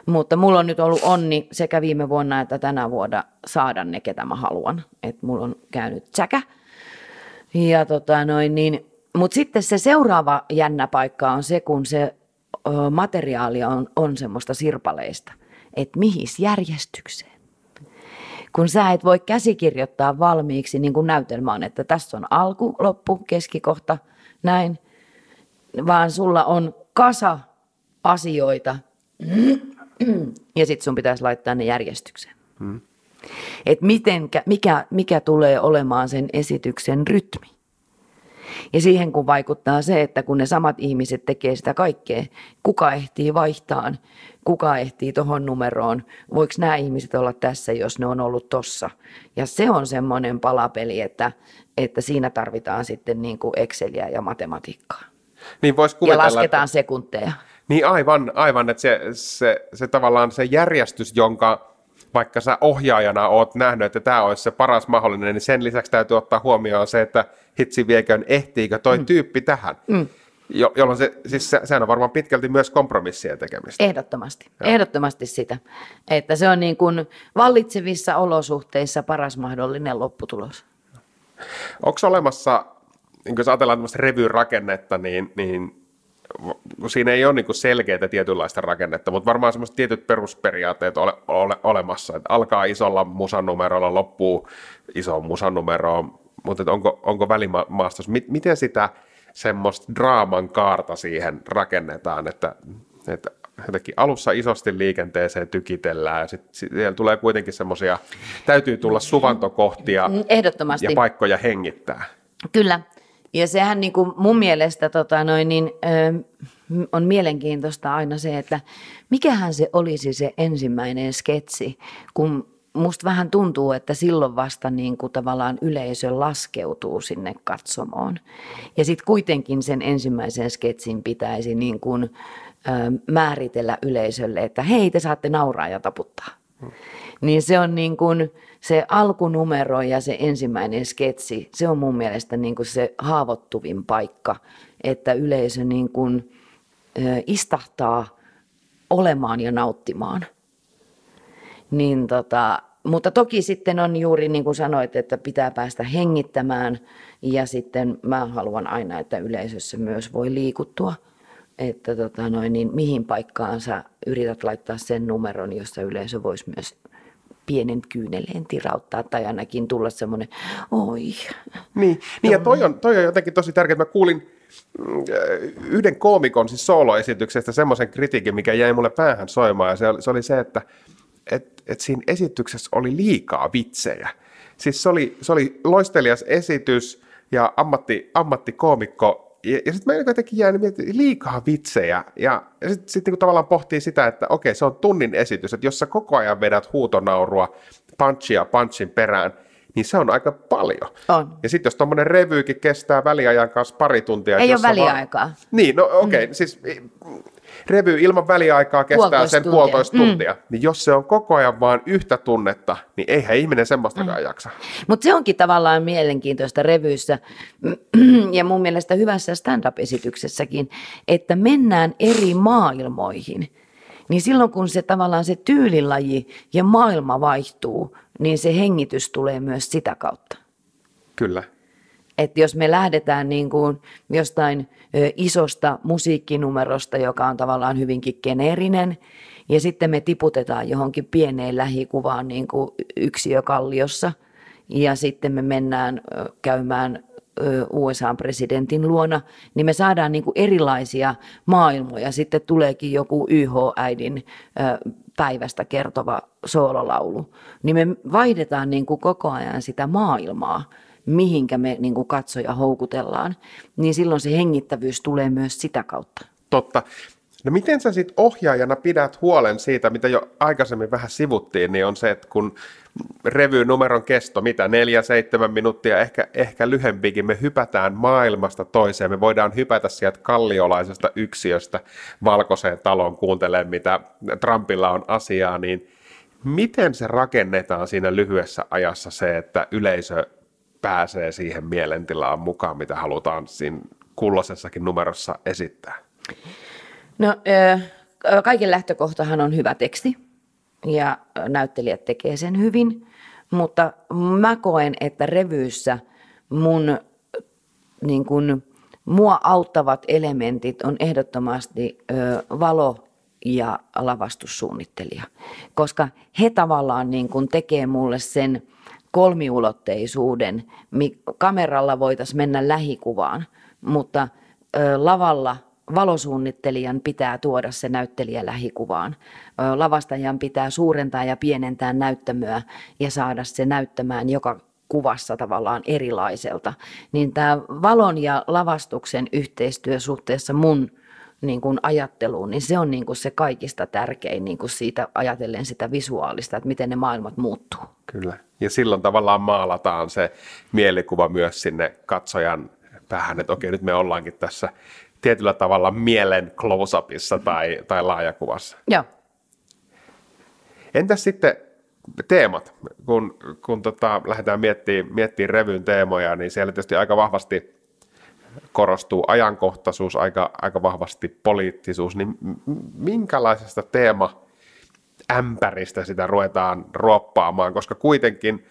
Mutta mulla on nyt ollut onni sekä viime vuonna että tänä vuonna saada ne, ketä mä haluan. Että mulla on käynyt säkä. Ja tota noin, niin mutta sitten se seuraava jännä paikka on se, kun se ö, materiaali on, on semmoista sirpaleista, että mihin järjestykseen. Kun sä et voi käsikirjoittaa valmiiksi, niin kuin näytelmä on, että tässä on alku, loppu, keskikohta, näin, vaan sulla on kasa asioita ja sitten sun pitäisi laittaa ne järjestykseen. Hmm. Että mikä, mikä tulee olemaan sen esityksen rytmi. Ja siihen kun vaikuttaa se, että kun ne samat ihmiset tekee sitä kaikkea, kuka ehtii vaihtaan, kuka ehtii tuohon numeroon, voiko nämä ihmiset olla tässä, jos ne on ollut tossa. Ja se on semmoinen palapeli, että, että siinä tarvitaan sitten niin kuin Exceliä ja matematiikkaa. Niin vois ja lasketaan että... sekunteja. Niin aivan, aivan että se, se, se tavallaan se järjestys, jonka vaikka sä ohjaajana oot nähnyt, että tämä olisi se paras mahdollinen, niin sen lisäksi täytyy ottaa huomioon se, että hitsi viekön, ehtiikö toi mm. tyyppi tähän. Mm. Jo, jolloin se, siis se, sehän on varmaan pitkälti myös kompromissien tekemistä. Ehdottomasti, Joo. ehdottomasti sitä. Että se on niin kuin vallitsevissa olosuhteissa paras mahdollinen lopputulos. Onko olemassa, niin jos ajatellaan tämmöistä revyrakennetta, niin, niin siinä ei ole niin selkeää tietynlaista rakennetta, mutta varmaan semmoiset tietyt perusperiaatteet ole, ole olemassa, että alkaa isolla musanumerolla, loppuu isoon musanumeroon, mutta onko, onko välimaastossa, miten sitä semmoista draaman kaarta siihen rakennetaan, että, että jotenkin alussa isosti liikenteeseen tykitellään ja sitten sit siellä tulee kuitenkin semmoisia, täytyy tulla suvantokohtia Ehdottomasti. ja paikkoja hengittää. Kyllä. Ja sehän niin kuin mun mielestä tota noin, niin, ö, on mielenkiintoista aina se, että mikähän se olisi se ensimmäinen sketsi, kun musta vähän tuntuu, että silloin vasta niin kuin tavallaan yleisö laskeutuu sinne katsomoon. Ja sitten kuitenkin sen ensimmäisen sketsin pitäisi niin kuin, ö, määritellä yleisölle, että hei te saatte nauraa ja taputtaa. Hmm. Niin se on niin kuin se alkunumero ja se ensimmäinen sketsi, se on mun mielestä niin kuin se haavoittuvin paikka, että yleisö niin kuin, istahtaa olemaan ja nauttimaan. Niin tota, mutta toki sitten on juuri niin kuin sanoit, että pitää päästä hengittämään ja sitten mä haluan aina, että yleisössä myös voi liikuttua. Että tota noin, niin mihin paikkaan sä yrität laittaa sen numeron, jossa yleisö voisi myös pienen kyyneleen tirauttaa tai ainakin tulla semmoinen, oi. Niin, niin ja toi on, toi on jotenkin tosi tärkeää. Mä kuulin mm, yhden koomikon siis soloesityksestä semmoisen kritiikin, mikä jäi mulle päähän soimaan ja se oli se, oli se että et, et siinä esityksessä oli liikaa vitsejä. Siis se oli, se oli loistelias esitys ja ammatti, ammattikoomikko ja, ja sitten mä jotenkin jäin miettimään, liikaa vitsejä. Ja, ja sitten sit niinku tavallaan pohtii sitä, että okei, se on tunnin esitys, että jos sä koko ajan vedät huutonaurua punchia punchin perään, niin se on aika paljon. On. Ja sitten jos tuommoinen revyykin kestää väliajan kanssa pari tuntia. Ei ole väliaikaa. Vaan... Niin, no okei, okay, mm. siis revy ilman väliaikaa kestää puolitoista sen tuntia. puolitoista mm. tuntia, niin jos se on koko ajan vain yhtä tunnetta, niin eihän ihminen semmoistakaan mm. jaksa. Mutta se onkin tavallaan mielenkiintoista revyissä ja mun mielestä hyvässä stand-up-esityksessäkin, että mennään eri maailmoihin. Niin silloin kun se tavallaan se tyylilaji ja maailma vaihtuu, niin se hengitys tulee myös sitä kautta. Kyllä. Että jos me lähdetään niin kuin jostain isosta musiikkinumerosta, joka on tavallaan hyvinkin geneerinen, ja sitten me tiputetaan johonkin pieneen lähikuvaan niin kuin yksiökalliossa, ja sitten me mennään käymään USA-presidentin luona, niin me saadaan niin kuin erilaisia maailmoja. Sitten tuleekin joku YH-äidin päivästä kertova soololaulu. Niin me vaihdetaan niin kuin koko ajan sitä maailmaa mihinkä me niin kuin katsoja houkutellaan, niin silloin se hengittävyys tulee myös sitä kautta. Totta. No miten sä sitten ohjaajana pidät huolen siitä, mitä jo aikaisemmin vähän sivuttiin, niin on se, että kun revy-numeron kesto, mitä neljä, seitsemän minuuttia, ehkä, ehkä lyhempikin, me hypätään maailmasta toiseen, me voidaan hypätä sieltä kalliolaisesta yksiöstä valkoiseen taloon kuuntelemaan, mitä Trumpilla on asiaa, niin miten se rakennetaan siinä lyhyessä ajassa se, että yleisö pääsee siihen mielentilaan mukaan, mitä halutaan siinä kulloisessakin numerossa esittää? No, kaiken lähtökohtahan on hyvä teksti ja näyttelijät tekee sen hyvin, mutta mä koen, että revyyssä mun niin kun, mua auttavat elementit on ehdottomasti valo ja lavastussuunnittelija, koska he tavallaan niin kun tekee mulle sen kolmiulotteisuuden. Kameralla voitaisiin mennä lähikuvaan, mutta lavalla valosuunnittelijan pitää tuoda se näyttelijä lähikuvaan. Lavastajan pitää suurentaa ja pienentää näyttämöä ja saada se näyttämään joka kuvassa tavallaan erilaiselta. Niin tämä valon ja lavastuksen yhteistyö suhteessa mun niin kuin ajatteluun, niin se on niin kuin se kaikista tärkein niin kuin siitä ajatellen sitä visuaalista, että miten ne maailmat muuttuu. Kyllä. Ja silloin tavallaan maalataan se mielikuva myös sinne katsojan päähän, että okei, nyt me ollaankin tässä tietyllä tavalla mielen close-upissa tai, tai laajakuvassa. Joo. Entäs sitten teemat? Kun, kun tota, lähdetään miettimään, miettimään revyn teemoja, niin siellä tietysti aika vahvasti korostuu ajankohtaisuus, aika, aika vahvasti poliittisuus, niin minkälaisesta teema ämpäristä sitä ruvetaan ruoppaamaan, koska kuitenkin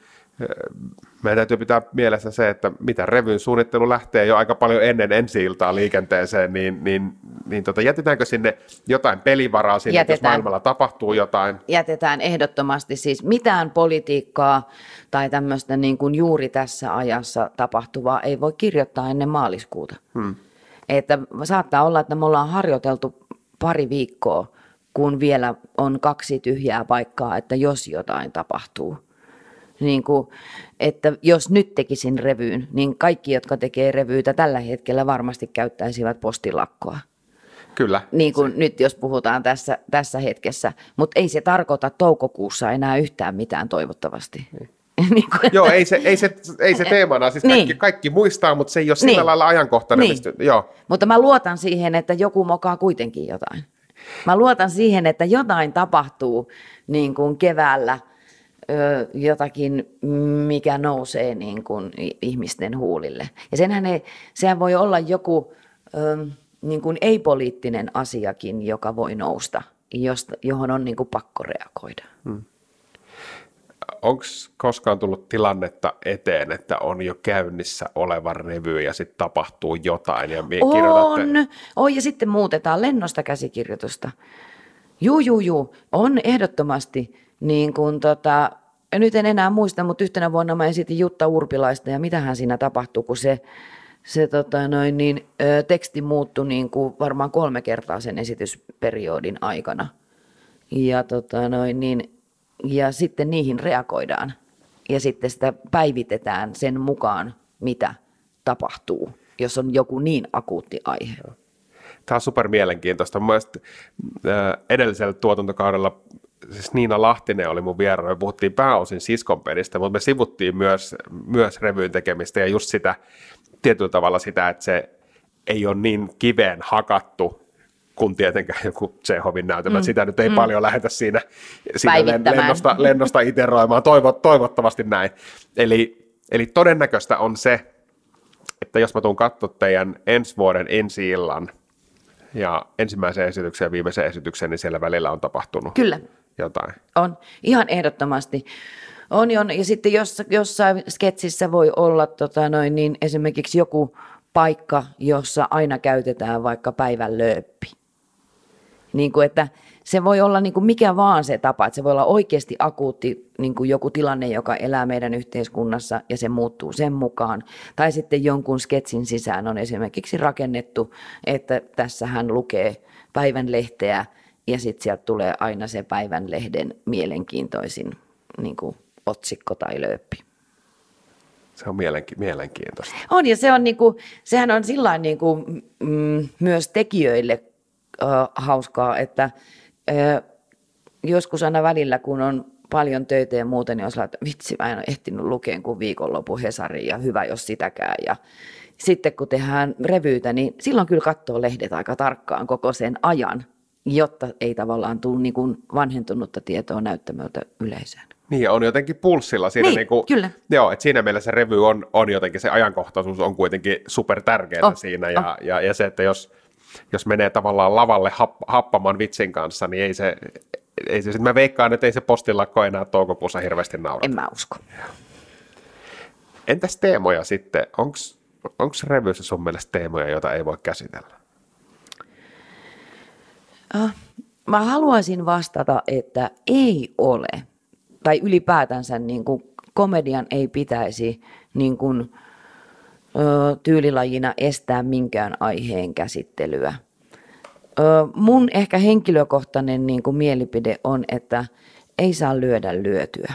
meidän täytyy pitää mielessä se, että mitä revyn suunnittelu lähtee jo aika paljon ennen ensi iltaa liikenteeseen, niin, niin, niin tota, jätetäänkö sinne jotain pelivaraa sinne, Jätetään. jos maailmalla tapahtuu jotain? Jätetään ehdottomasti siis mitään politiikkaa tai tämmöistä niin kuin juuri tässä ajassa tapahtuvaa ei voi kirjoittaa ennen maaliskuuta. Hmm. Että saattaa olla, että me ollaan harjoiteltu pari viikkoa, kun vielä on kaksi tyhjää paikkaa, että jos jotain tapahtuu – niin kuin, että jos nyt tekisin revyyn, niin kaikki, jotka tekee revyytä tällä hetkellä varmasti käyttäisivät postilakkoa. Kyllä. Niin kuin se. nyt, jos puhutaan tässä, tässä hetkessä. Mutta ei se tarkoita toukokuussa enää yhtään mitään toivottavasti. Niin. niin kuin. Joo, ei se, ei se, ei se teemana, siis niin. kaikki, kaikki muistaa, mutta se ei ole sillä niin. lailla ajankohtainen. Niin. Mistä, joo. Mutta mä luotan siihen, että joku mokaa kuitenkin jotain. Mä luotan siihen, että jotain tapahtuu niin kuin keväällä – jotakin, mikä nousee niin kuin ihmisten huulille. Ja senhän ei, sehän voi olla joku niin kuin ei-poliittinen asiakin, joka voi nousta, josta, johon on niin kuin pakko reagoida. Hmm. Onko koskaan tullut tilannetta eteen, että on jo käynnissä oleva revy ja sitten tapahtuu jotain ja on, kirjoitatte? On, ja sitten muutetaan lennosta käsikirjoitusta. Juu, juu, juu, on ehdottomasti niin kuin tota, nyt en enää muista, mutta yhtenä vuonna mä esitin Jutta Urpilaista ja mitähän siinä tapahtui, kun se, se tota noin, niin, ö, teksti muuttui niin kuin varmaan kolme kertaa sen esitysperiodin aikana. Ja, tota noin, niin, ja sitten niihin reagoidaan ja sitten sitä päivitetään sen mukaan, mitä tapahtuu, jos on joku niin akuutti aihe. Tämä on super mielenkiintoista. Mielestäni edellisellä tuotantokaudella siis Niina Lahtinen oli mun vieraana, me puhuttiin pääosin siskonpelistä, mutta me sivuttiin myös, myös revyyn tekemistä ja just sitä tietyllä tavalla sitä, että se ei ole niin kiveen hakattu kuin tietenkään joku Tsehovin näytelmä. Mm. Sitä nyt ei mm. paljon lähetä siinä, siinä lennosta, lennosta iteroimaan, Toivo, toivottavasti näin. Eli, eli todennäköistä on se, että jos mä tuun katsoa teidän ensi vuoden ensi illan ja ensimmäisen esityksen ja viimeisen esityksen, niin siellä välillä on tapahtunut. Kyllä jotain. On, ihan ehdottomasti. On, on. ja sitten jos, jossain sketsissä voi olla tota noin, niin esimerkiksi joku paikka, jossa aina käytetään vaikka päivän lööppi. Niin kuin, että se voi olla niin kuin mikä vaan se tapa, että se voi olla oikeasti akuutti niin kuin joku tilanne, joka elää meidän yhteiskunnassa ja se muuttuu sen mukaan. Tai sitten jonkun sketsin sisään on esimerkiksi rakennettu, että tässä hän lukee päivän lehteä ja sitten sieltä tulee aina se päivän lehden mielenkiintoisin niin kuin otsikko tai lööppi. Se on mielenki- mielenkiintoista. On ja se on niin kuin, sehän on sillä niin kuin, mm, myös tekijöille äh, hauskaa, että äh, joskus aina välillä, kun on paljon töitä ja muuten, niin on että vitsi, mä en ole ehtinyt lukea kuin viikonloppu Hesari ja hyvä jos sitäkään. Ja sitten kun tehdään revyytä, niin silloin kyllä katsoo lehdet aika tarkkaan koko sen ajan, jotta ei tavallaan tule niin kuin vanhentunutta tietoa näyttämöltä yleisöön. Niin, on jotenkin pulssilla siinä. Niin, niin kuin, kyllä. Joo, että siinä mielessä se revy on, on jotenkin, se ajankohtaisuus on kuitenkin super tärkeää oh, siinä. Ja, oh. ja, ja, se, että jos, jos menee tavallaan lavalle hap, happamaan vitsin kanssa, niin ei se, ei se, sit mä veikkaan, että ei se postilakko enää toukokuussa hirveästi naurata. En mä usko. Entäs teemoja sitten? Onko revyssä sun mielestä teemoja, joita ei voi käsitellä? Äh, mä haluaisin vastata, että ei ole. Tai ylipäätänsä niin kuin komedian ei pitäisi niin kuin, ö, tyylilajina estää minkään aiheen käsittelyä. Ö, mun ehkä henkilökohtainen niin kuin mielipide on, että ei saa lyödä lyötyä.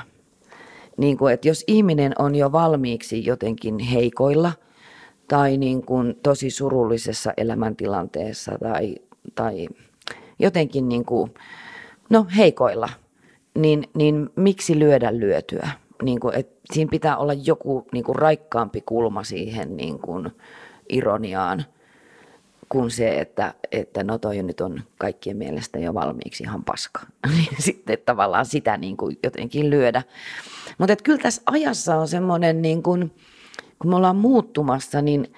Niin kuin, että jos ihminen on jo valmiiksi jotenkin heikoilla tai niin kuin tosi surullisessa elämäntilanteessa tai, tai jotenkin niin kuin, no heikoilla, niin, niin miksi lyödä lyötyä? Niin kuin, että siinä pitää olla joku niin kuin raikkaampi kulma siihen niin kuin ironiaan kuin se, että, että no toi nyt on kaikkien mielestä jo valmiiksi ihan paska. Niin sitten tavallaan sitä niin kuin jotenkin lyödä. Mutta kyllä tässä ajassa on semmoinen, niin kuin, kun me ollaan muuttumassa, niin,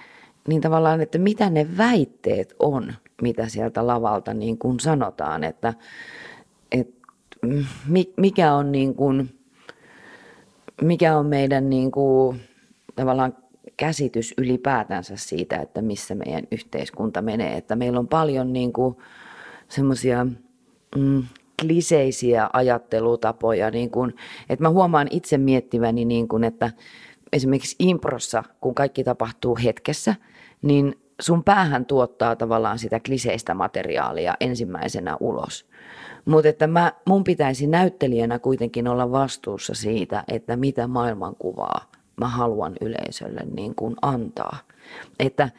niin tavallaan, että mitä ne väitteet on, mitä sieltä lavalta niin kuin sanotaan, että, että mikä on niin kuin, mikä on meidän niin kuin, tavallaan käsitys ylipäätänsä siitä, että missä meidän yhteiskunta menee. Että meillä on paljon niin kuin, semmoisia mm, kliseisiä ajattelutapoja, niin kuin, että mä huomaan itse miettiväni, niin kuin, että esimerkiksi improssa, kun kaikki tapahtuu hetkessä, niin sun päähän tuottaa tavallaan sitä kliseistä materiaalia ensimmäisenä ulos. Mutta että mä, mun pitäisi näyttelijänä kuitenkin olla vastuussa siitä, että mitä maailmankuvaa mä haluan yleisölle niin kuin antaa. Että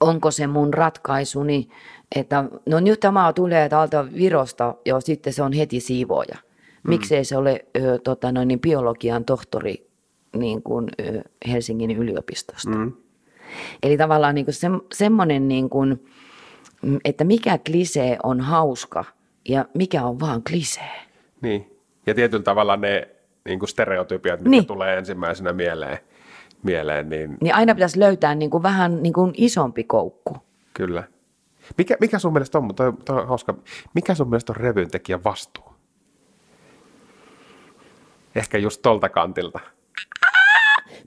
onko se mun ratkaisuni, että no nyt tämä tulee täältä Virosta ja sitten se on heti siivoja. Miksei se ole ö, tota, noin, niin biologian tohtori niin kuin, ö, Helsingin yliopistosta. Mm. Eli tavallaan niin kuin se, semmoinen, niin kuin, että mikä klisee on hauska ja mikä on vaan klisee. Niin, ja tietyllä tavalla ne niin kuin stereotypiat, mitkä Niin. tulee ensimmäisenä mieleen, mieleen niin Niin aina pitäisi löytää niin kuin vähän niin kuin isompi koukku. kyllä. Mikä, mikä sun mielestä on, mutta toi on hauska, mikä sun mielestä on revyn tekijän vastuu? Ehkä just tolta kantilta.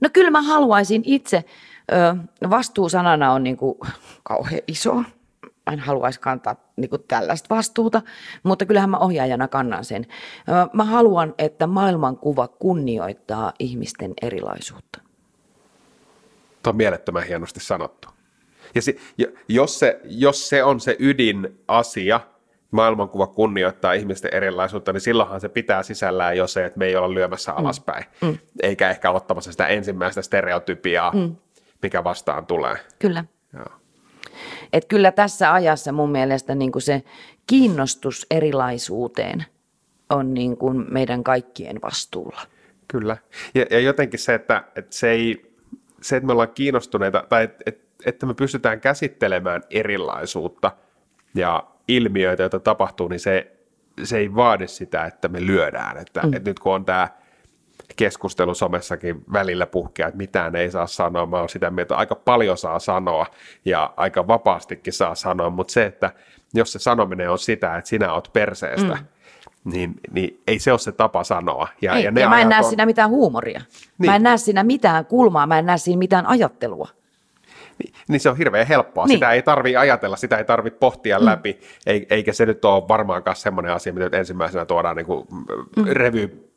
No kyllä mä haluaisin itse, ö, vastuusanana on niin kuin kauhean iso. Mä en haluaisi kantaa niin kuin tällaista vastuuta, mutta kyllähän mä ohjaajana kannan sen. Ö, Mä haluan, että maailmankuva kunnioittaa ihmisten erilaisuutta. Tuo on mielettömän hienosti sanottu. Ja si, jo- jos, se, jos se on se ydinasia, maailmankuva kunnioittaa ihmisten erilaisuutta, niin silloinhan se pitää sisällään jo se, että me ei olla lyömässä alaspäin, mm. eikä ehkä ottamassa sitä ensimmäistä stereotypiaa, mm. Mikä vastaan tulee. Kyllä. Joo. Et kyllä tässä ajassa mun mielestä niin kuin se kiinnostus erilaisuuteen on niin kuin meidän kaikkien vastuulla. Kyllä. Ja, ja jotenkin se, että, että se, ei, se, että me ollaan kiinnostuneita, tai että, että, että me pystytään käsittelemään erilaisuutta ja ilmiöitä, joita tapahtuu, niin se, se ei vaadi sitä, että me lyödään. Että, mm. että nyt kun on tämä keskustelu somessakin välillä puhkea, että mitään ei saa sanoa, mä oon sitä mieltä, että aika paljon saa sanoa ja aika vapaastikin saa sanoa, mutta se, että jos se sanominen on sitä, että sinä oot perseestä, mm. niin, niin ei se ole se tapa sanoa. Ja, Ei, ja, ne ja mä en näe on- siinä mitään huumoria. Niin. Mä en näe siinä mitään kulmaa, mä en näe siinä mitään ajattelua. Niin, niin se on hirveän helppoa. Niin. Sitä ei tarvi ajatella, sitä ei tarvi pohtia mm. läpi, ei- eikä se nyt ole varmaankaan semmoinen asia, mitä ensimmäisenä tuodaan niin kuin mm.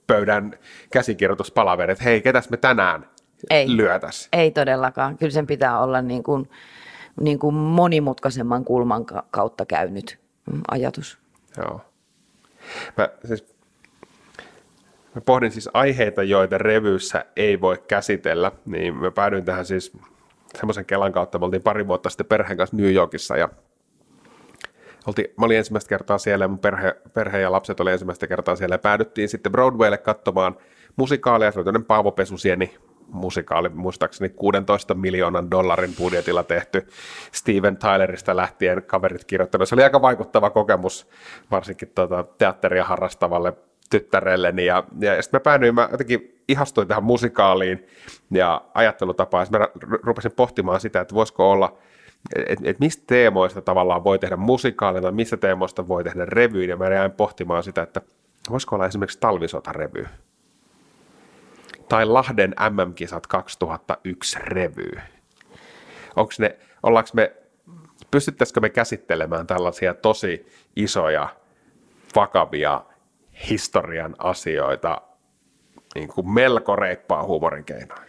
Revypöydän käsikirjoituspalaveri, että hei, ketäs me tänään Ei. lyötäs. Ei todellakaan. Kyllä sen pitää olla niin kuin, niin kuin monimutkaisemman kulman ka- kautta käynyt mm, ajatus. Joo. Mä, siis, mä pohdin siis aiheita, joita revyyssä ei voi käsitellä, niin mä päädyin tähän siis semmoisen kelan kautta, me oltiin pari vuotta sitten perheen kanssa New Yorkissa ja oltiin, mä olin ensimmäistä kertaa siellä ja mun perhe, perhe ja lapset oli ensimmäistä kertaa siellä ja päädyttiin sitten Broadwaylle katsomaan musikaalia, se oli Paavo Pesusieni musikaali, muistaakseni 16 miljoonan dollarin budjetilla tehty Steven Tylerista lähtien kaverit kirjoittanut. Se oli aika vaikuttava kokemus varsinkin tuota, teatteria harrastavalle tyttärelleni ja, ja sitten mä päädyin, mä jotenkin ihastuin tähän musikaaliin ja ajattelutapaan, ja mä ru- rupesin pohtimaan sitä, että voisiko olla, että et mistä teemoista tavallaan voi tehdä musikaalin tai mistä teemoista voi tehdä revyyn, ja mä jäin pohtimaan sitä, että voisiko olla esimerkiksi talvisotarevy tai Lahden MM-kisat 2001 revy. Onko ne, ollaanko me, pystyttäisikö me käsittelemään tällaisia tosi isoja, vakavia historian asioita niin kuin melko reippaa huumorin keinoin?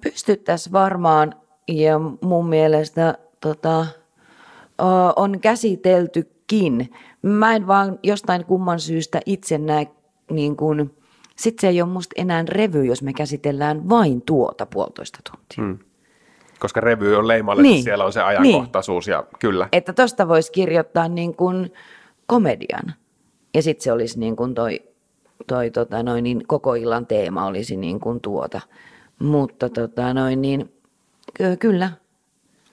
Pystyttäisiin varmaan ja mun mielestä tota, on käsiteltykin. Mä en vaan jostain kumman syystä itse näe, niin kun, sit se ei ole musta enää revy, jos me käsitellään vain tuota puolitoista tuntia. Hmm. Koska revy on leimallisesti, niin. Niin. siellä on se ajankohtaisuus ja kyllä. Että tosta voisi kirjoittaa niin kuin komedian. Ja sitten se olisi niin kuin toi, toi tota noin, niin koko illan teema olisi niin kuin tuota. Mutta tota noin, niin, ky- kyllä.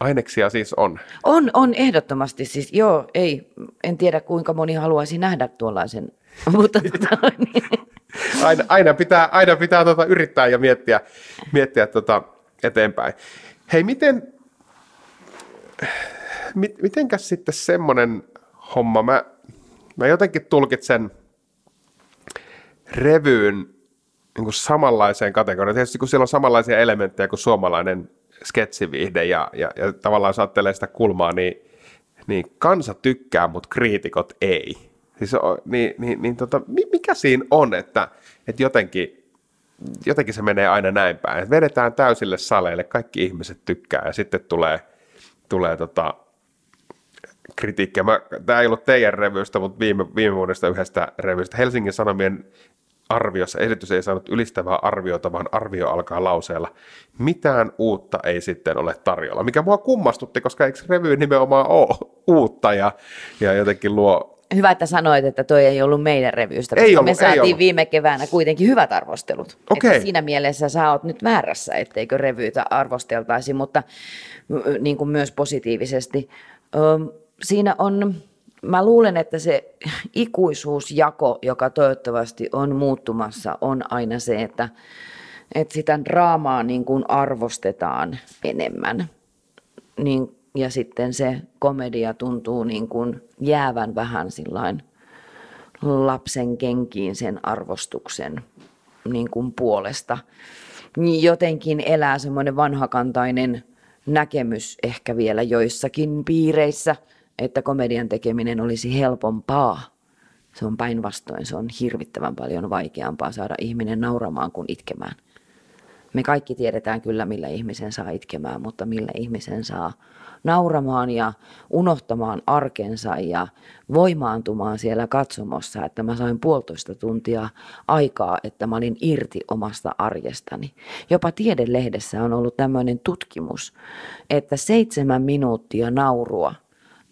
Aineksia siis on. On, on ehdottomasti siis, joo, ei, en tiedä kuinka moni haluaisi nähdä tuollaisen, mutta tota, niin, Aina, aina pitää, aina pitää tota yrittää ja miettiä, miettiä tota eteenpäin. Hei, miten, mit, mitenkäs sitten semmoinen homma, mä, mä jotenkin tulkitsen revyyn niin kuin samanlaiseen kategoriaan. Tietysti kun siellä on samanlaisia elementtejä kuin suomalainen sketsiviihde ja, ja, ja tavallaan jos ajattelee sitä kulmaa, niin, niin kansa tykkää, mutta kriitikot ei. Siis niin, niin, niin tota, mikä siinä on, että, että jotenkin, jotenkin se menee aina näin päin. Että vedetään täysille saleille, kaikki ihmiset tykkää ja sitten tulee, tulee tota, kritiikkiä. Mä, tämä ei ollut teidän revystä, mutta viime, viime vuodesta yhdestä revystä. Helsingin Sanomien arviossa esitys ei saanut ylistävää arviota, vaan arvio alkaa lauseella. Mitään uutta ei sitten ole tarjolla, mikä mua kummastutti, koska eikö revy nimenomaan ole uutta ja, ja jotenkin luo Hyvä, että sanoit, että toi ei ollut meidän revystä, koska Ei ollut, me ei saatiin ollut. viime keväänä kuitenkin hyvät arvostelut. Okei. Että siinä mielessä sä oot nyt väärässä, etteikö revyytä arvosteltaisi, mutta niin kuin myös positiivisesti. Siinä on, mä luulen, että se ikuisuusjako, joka toivottavasti on muuttumassa, on aina se, että, että sitä draamaa niin kuin arvostetaan enemmän. Niin, ja sitten se komedia tuntuu niin kuin jäävän vähän sillain lapsen kenkiin sen arvostuksen niin kuin puolesta. Jotenkin elää semmoinen vanhakantainen näkemys ehkä vielä joissakin piireissä, että komedian tekeminen olisi helpompaa. Se on päinvastoin, se on hirvittävän paljon vaikeampaa saada ihminen nauramaan kuin itkemään. Me kaikki tiedetään kyllä, millä ihmisen saa itkemään, mutta millä ihmisen saa nauramaan ja unohtamaan arkensa ja voimaantumaan siellä katsomossa, että mä sain puolitoista tuntia aikaa, että mä olin irti omasta arjestani. Jopa Tiedelehdessä on ollut tämmöinen tutkimus, että seitsemän minuuttia naurua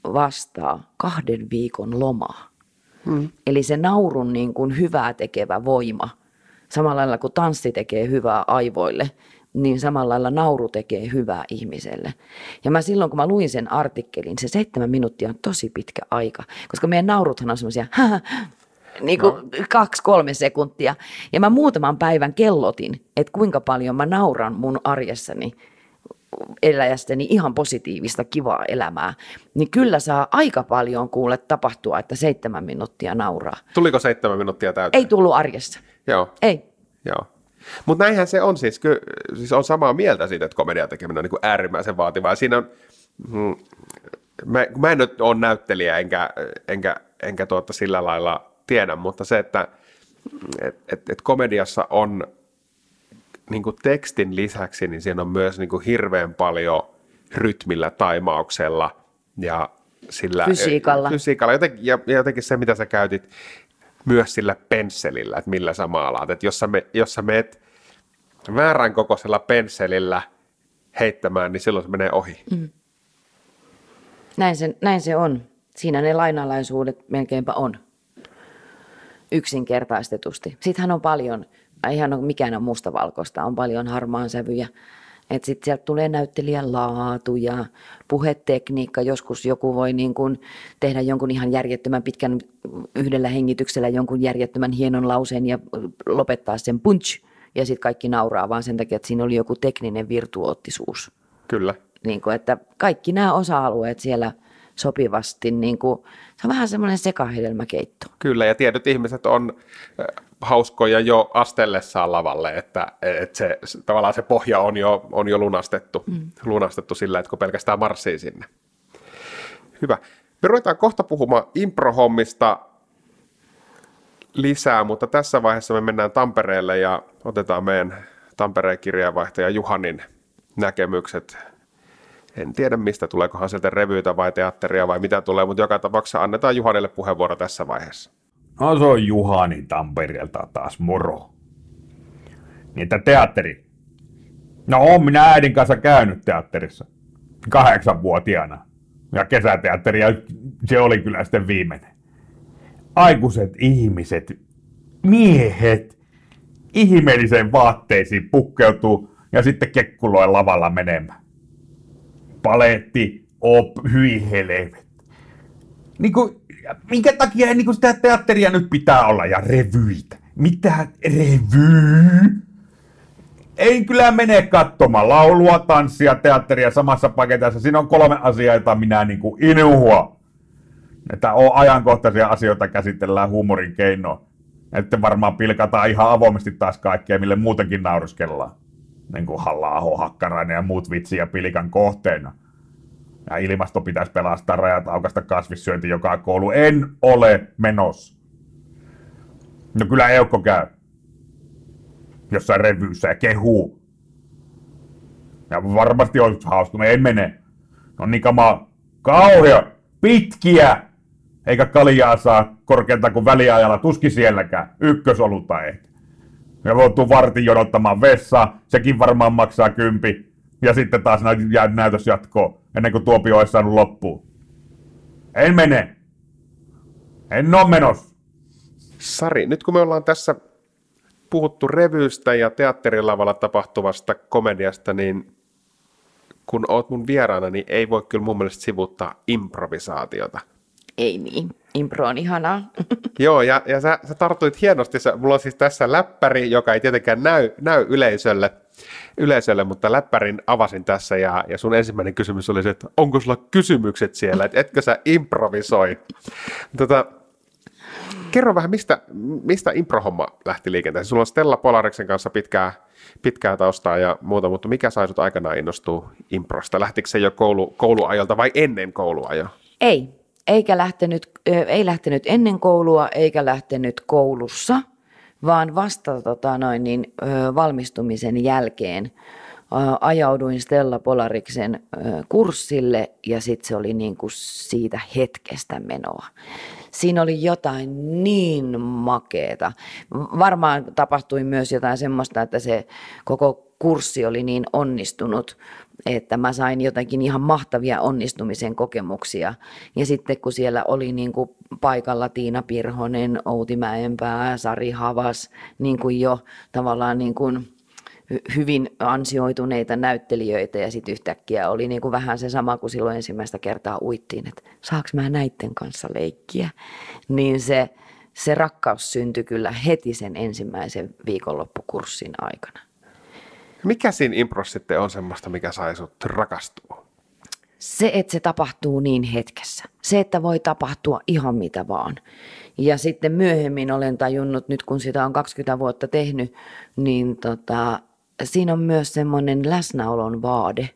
vastaa kahden viikon lomaa. Hmm. Eli se naurun niin kuin hyvää tekevä voima, samalla lailla kuin tanssi tekee hyvää aivoille, niin samalla lailla nauru tekee hyvää ihmiselle. Ja mä silloin, kun mä luin sen artikkelin, se seitsemän minuuttia on tosi pitkä aika, koska meidän nauruthan on semmoisia niin kuin no. kaksi-kolme sekuntia. Ja mä muutaman päivän kellotin, että kuinka paljon mä nauran mun arjessani eläjästäni ihan positiivista, kivaa elämää, niin kyllä saa aika paljon kuule tapahtua, että seitsemän minuuttia nauraa. Tuliko seitsemän minuuttia täyteen? Ei tullut arjessa. Joo. Ei. Joo. Mutta näinhän se on siis, ky, siis on samaa mieltä siitä, että komedian tekeminen on niin kuin äärimmäisen vaativaa. Siinä on, mm, mä, mä en nyt ole näyttelijä enkä, enkä, enkä tuota sillä lailla tiedä, mutta se, että et, et, et komediassa on niin kuin tekstin lisäksi, niin siinä on myös niin kuin hirveän paljon rytmillä, taimauksella ja sillä Fysiikalla. fysiikalla. Jotenkin, ja, ja jotenkin se, mitä sä käytit myös sillä pensselillä, että millä sä maalaat. Että jos sä, me, jos sä meet väärän kokoisella pensselillä heittämään, niin silloin se menee ohi. Mm. Näin se, näin se on. Siinä ne lainalaisuudet melkeinpä on. Yksinkertaistetusti. Sittenhän on paljon, ihan ole mikään on mustavalkoista, on paljon harmaan sävyjä. Että sitten sieltä tulee näyttelijän laatu ja puhetekniikka. Joskus joku voi niin kun tehdä jonkun ihan järjettömän pitkän yhdellä hengityksellä jonkun järjettömän hienon lauseen ja lopettaa sen punch. Ja sitten kaikki nauraa vaan sen takia, että siinä oli joku tekninen virtuoottisuus. Kyllä. Niin kuin, että kaikki nämä osa-alueet siellä sopivasti, niin kuin, se on vähän semmoinen sekahedelmäkeitto. Kyllä, ja tietyt ihmiset on hauskoja jo astellessaan lavalle, että, että se, tavallaan se pohja on jo, on jo lunastettu, mm. lunastettu sillä, että kun pelkästään marssii sinne. Hyvä. Me ruvetaan kohta puhumaan improhommista lisää, mutta tässä vaiheessa me mennään Tampereelle ja otetaan meidän Tampereen kirjeenvaihtaja Juhanin näkemykset. En tiedä mistä, tuleekohan sieltä revyitä vai teatteria vai mitä tulee, mutta joka tapauksessa annetaan Juhanille puheenvuoro tässä vaiheessa. No se on Juhani Tampereelta taas, moro. Että teatteri. No on minä äidin kanssa käynyt teatterissa. Kahdeksanvuotiaana. Ja kesäteatteri, ja se oli kyllä sitten viimeinen. Aikuiset ihmiset, miehet, ihmeellisen vaatteisiin pukkeutuu ja sitten kekkuloi lavalla menemään. Paletti, op, hyi helvet. Niin kuin, minkä takia niin kuin sitä teatteria nyt pitää olla ja revyitä? Mitä revy? Ei kyllä mene katsomaan laulua, tanssia, teatteria samassa paketissa. Siinä on kolme asiaa, joita minä niin kuin inuhua. Että on ajankohtaisia asioita käsitellään huumorin keinoin. Että varmaan pilkataan ihan avoimesti taas kaikkea, mille muutenkin nauriskellaan. Niin kuin halla Hakkarainen ja muut vitsi ja pilikan kohteena. Ja ilmasto pitäisi pelastaa rajat aukasta kasvissyönti joka koulu. En ole menos. No kyllä Eukko käy. Jossain revyyssä ja kehuu. Ja varmasti hauska. No en mene. No niin kama kauhea, pitkiä. Eikä kaljaa saa korkeinta kuin väliajalla, tuski sielläkään. Ykkösoluta ehkä. Ja joutuu vartin jonottamaan vessaa, sekin varmaan maksaa kympi. Ja sitten taas näytös jatkoo, ennen kuin tuopio olisi saanut loppuun. En mene. En ole menossa. Sari, nyt kun me ollaan tässä puhuttu revystä ja teatterilavalla tapahtuvasta komediasta, niin kun oot mun vieraana, niin ei voi kyllä mun mielestä sivuttaa improvisaatiota. Ei niin. Impro on ihanaa. Joo, ja, ja sä, sä tartuit hienosti. Sä, mulla on siis tässä läppäri, joka ei tietenkään näy, näy yleisölle, yleisölle, mutta läppärin avasin tässä ja, ja sun ensimmäinen kysymys oli se, että onko sulla kysymykset siellä, että etkö sä improvisoi? Tota, kerro vähän, mistä, mistä improhomma lähti liikenteeseen? Sulla on Stella Polariksen kanssa pitkää, pitkää taustaa ja muuta, mutta mikä sai sut aikanaan innostua improsta? Lähtikö se jo koulu, kouluajalta vai ennen kouluajoa? Ei, eikä lähtenyt, ei lähtenyt ennen koulua eikä lähtenyt koulussa, vaan vasta tota noin, niin, valmistumisen jälkeen ajauduin Stella Polariksen kurssille ja sitten se oli niin kuin siitä hetkestä menoa. Siinä oli jotain niin makeeta. Varmaan tapahtui myös jotain semmoista, että se koko kurssi oli niin onnistunut, että mä sain jotakin ihan mahtavia onnistumisen kokemuksia. Ja sitten kun siellä oli niin kuin paikalla Tiina Pirhonen, Outi Mäenpää, Sari Havas, niin kuin jo tavallaan niin kuin hyvin ansioituneita näyttelijöitä ja sitten yhtäkkiä oli niin kuin vähän se sama kuin silloin ensimmäistä kertaa uittiin, että saaks mä näitten kanssa leikkiä. Niin se, se rakkaus syntyi kyllä heti sen ensimmäisen viikonloppukurssin aikana. Mikä siinä impros sitten on semmoista, mikä sai sut rakastua? Se, että se tapahtuu niin hetkessä. Se, että voi tapahtua ihan mitä vaan. Ja sitten myöhemmin olen tajunnut, nyt kun sitä on 20 vuotta tehnyt, niin tota, siinä on myös semmoinen läsnäolon vaade,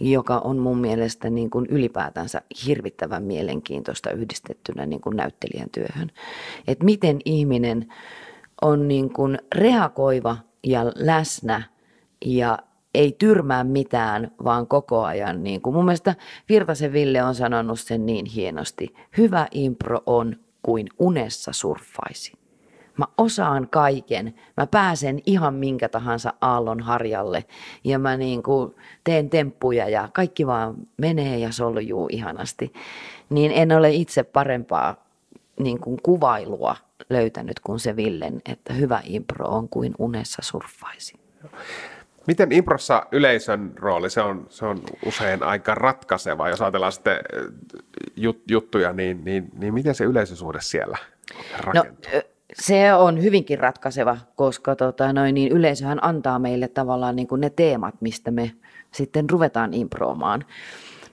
joka on mun mielestä niin kuin ylipäätänsä hirvittävän mielenkiintoista yhdistettynä niin kuin näyttelijän työhön. Että miten ihminen on niin kuin reagoiva ja läsnä ja ei tyrmää mitään, vaan koko ajan. Niin kuin mun mielestä Virtasen Ville on sanonut sen niin hienosti. Hyvä impro on kuin unessa surffaisi. Mä osaan kaiken. Mä pääsen ihan minkä tahansa aallon harjalle ja mä niin kuin teen temppuja ja kaikki vaan menee ja soljuu ihanasti. Niin en ole itse parempaa niin kuin kuvailua löytänyt kuin se Villen, että hyvä impro on kuin unessa surffaisi. Miten improssa yleisön rooli, se on, se on usein aika ratkaiseva, jos ajatellaan sitten jut, juttuja, niin, niin, niin miten se yleisösuhde siellä no, rakentuu? No, se on hyvinkin ratkaiseva, koska tota, noin, niin yleisöhän antaa meille tavallaan niin kuin ne teemat, mistä me sitten ruvetaan improomaan.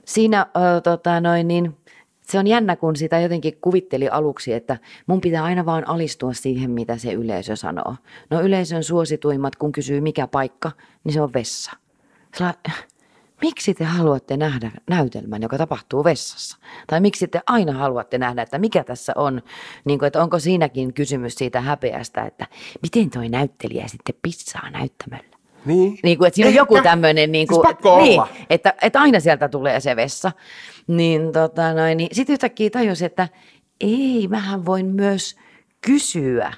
Siinä ö, tota, noin, niin, se on jännä, kun sitä jotenkin kuvitteli aluksi, että mun pitää aina vaan alistua siihen, mitä se yleisö sanoo. No yleisön suosituimmat, kun kysyy mikä paikka, niin se on vessa. Sillä, miksi te haluatte nähdä näytelmän, joka tapahtuu vessassa? Tai miksi te aina haluatte nähdä, että mikä tässä on, niin kuin, että onko siinäkin kysymys siitä häpeästä, että miten toi näyttelijä sitten pissaa näyttämällä? Niin. niin kuin, että siinä on joku tämmöinen, niin kuin, siis pakko niin, olla. että, että aina sieltä tulee se vessa. Niin, tota, noin, niin sitten yhtäkkiä tajus, että ei, mähän voin myös kysyä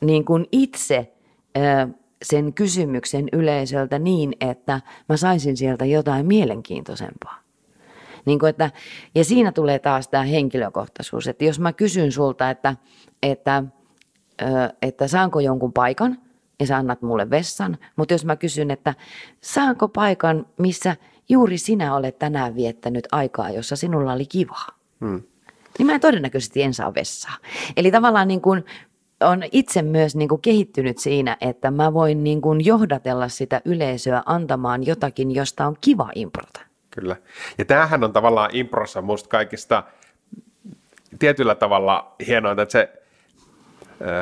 niin kuin itse sen kysymyksen yleisöltä niin, että mä saisin sieltä jotain mielenkiintoisempaa. Niin kuin että, ja siinä tulee taas tämä henkilökohtaisuus, että jos mä kysyn sulta, että, että, että saanko jonkun paikan ja sä annat mulle vessan, mutta jos mä kysyn, että saanko paikan, missä juuri sinä olet tänään viettänyt aikaa, jossa sinulla oli kivaa, hmm. niin mä todennäköisesti en saa vessaa. Eli tavallaan niin kuin on itse myös niin kuin kehittynyt siinä, että mä voin niin kuin johdatella sitä yleisöä antamaan jotakin, josta on kiva improta. Kyllä. Ja tämähän on tavallaan improssa musta kaikista tietyllä tavalla hienoa, että se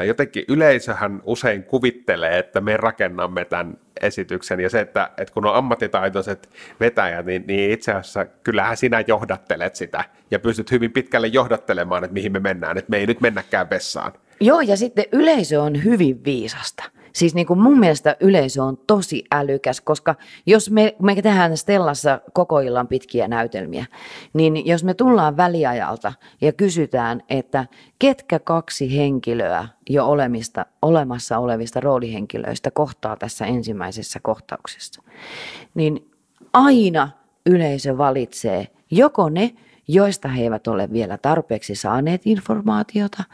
Jotenkin yleisöhän usein kuvittelee, että me rakennamme tämän esityksen ja se, että, että kun on ammattitaitoiset vetäjät, niin, niin itse asiassa kyllähän sinä johdattelet sitä ja pystyt hyvin pitkälle johdattelemaan, että mihin me mennään, että me ei nyt mennäkään vessaan. Joo, ja sitten yleisö on hyvin viisasta. Siis niin kuin mun mielestä yleisö on tosi älykäs, koska jos me, me tehdään Stellassa koko illan pitkiä näytelmiä, niin jos me tullaan väliajalta ja kysytään, että ketkä kaksi henkilöä jo olemista, olemassa olevista roolihenkilöistä kohtaa tässä ensimmäisessä kohtauksessa, niin aina yleisö valitsee joko ne, joista he eivät ole vielä tarpeeksi saaneet informaatiota,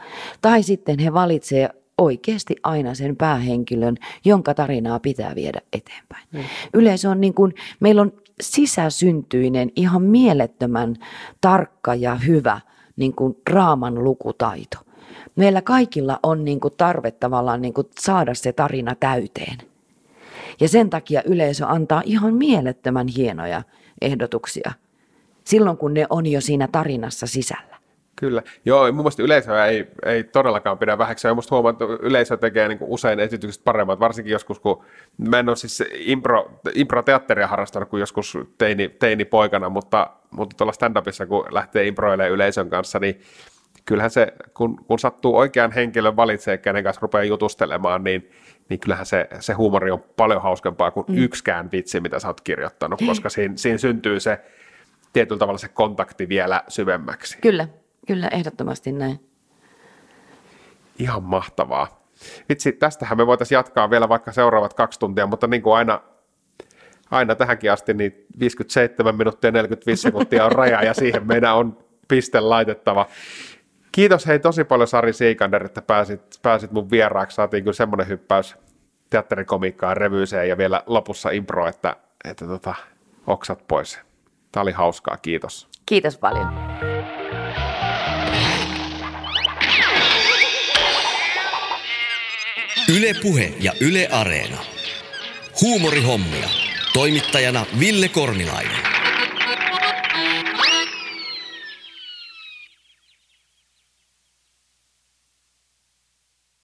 tai sitten he valitsevat oikeasti aina sen päähenkilön, jonka tarinaa pitää viedä eteenpäin. Mm. Yleensä on niin kuin, meillä on sisäsyntyinen, ihan mielettömän tarkka ja hyvä niin kuin raaman lukutaito. Meillä kaikilla on niin kuin tarve tavallaan niin kuin saada se tarina täyteen. Ja sen takia yleisö antaa ihan mielettömän hienoja ehdotuksia silloin, kun ne on jo siinä tarinassa sisällä. Kyllä. Joo, mun mielestä yleisöä ei, ei todellakaan pidä väheksyä. Ja musta huomaa, että yleisö tekee niin usein esitykset paremmat, varsinkin joskus, kun mä en ole siis impro, impro-teatteria harrastanut kuin joskus teini, teini-poikana, mutta, mutta tuolla stand-upissa, kun lähtee improilemaan yleisön kanssa, niin kyllähän se, kun, kun sattuu oikean henkilön valitsee, kenen kanssa rupeaa jutustelemaan, niin, niin kyllähän se, se huumori on paljon hauskempaa kuin mm. yksikään vitsi, mitä sä oot kirjoittanut, koska siinä, siinä syntyy se tietyllä tavalla se kontakti vielä syvemmäksi. Kyllä, kyllä, ehdottomasti näin. Ihan mahtavaa. Vitsi, tästähän me voitaisiin jatkaa vielä vaikka seuraavat kaksi tuntia, mutta niin kuin aina, aina tähänkin asti, niin 57 minuuttia 45 sekuntia on raja ja siihen meidän on piste laitettava. Kiitos hei tosi paljon Sari Siikander, että pääsit, pääsit mun vieraaksi. Saatiin kyllä semmoinen hyppäys teatterikomiikkaan, revyyseen ja vielä lopussa impro, että, että tota, oksat pois. Tämä oli hauskaa, kiitos. Kiitos paljon. Yle Puhe ja Yle Areena. Huumorihommia. Toimittajana Ville Kornilainen.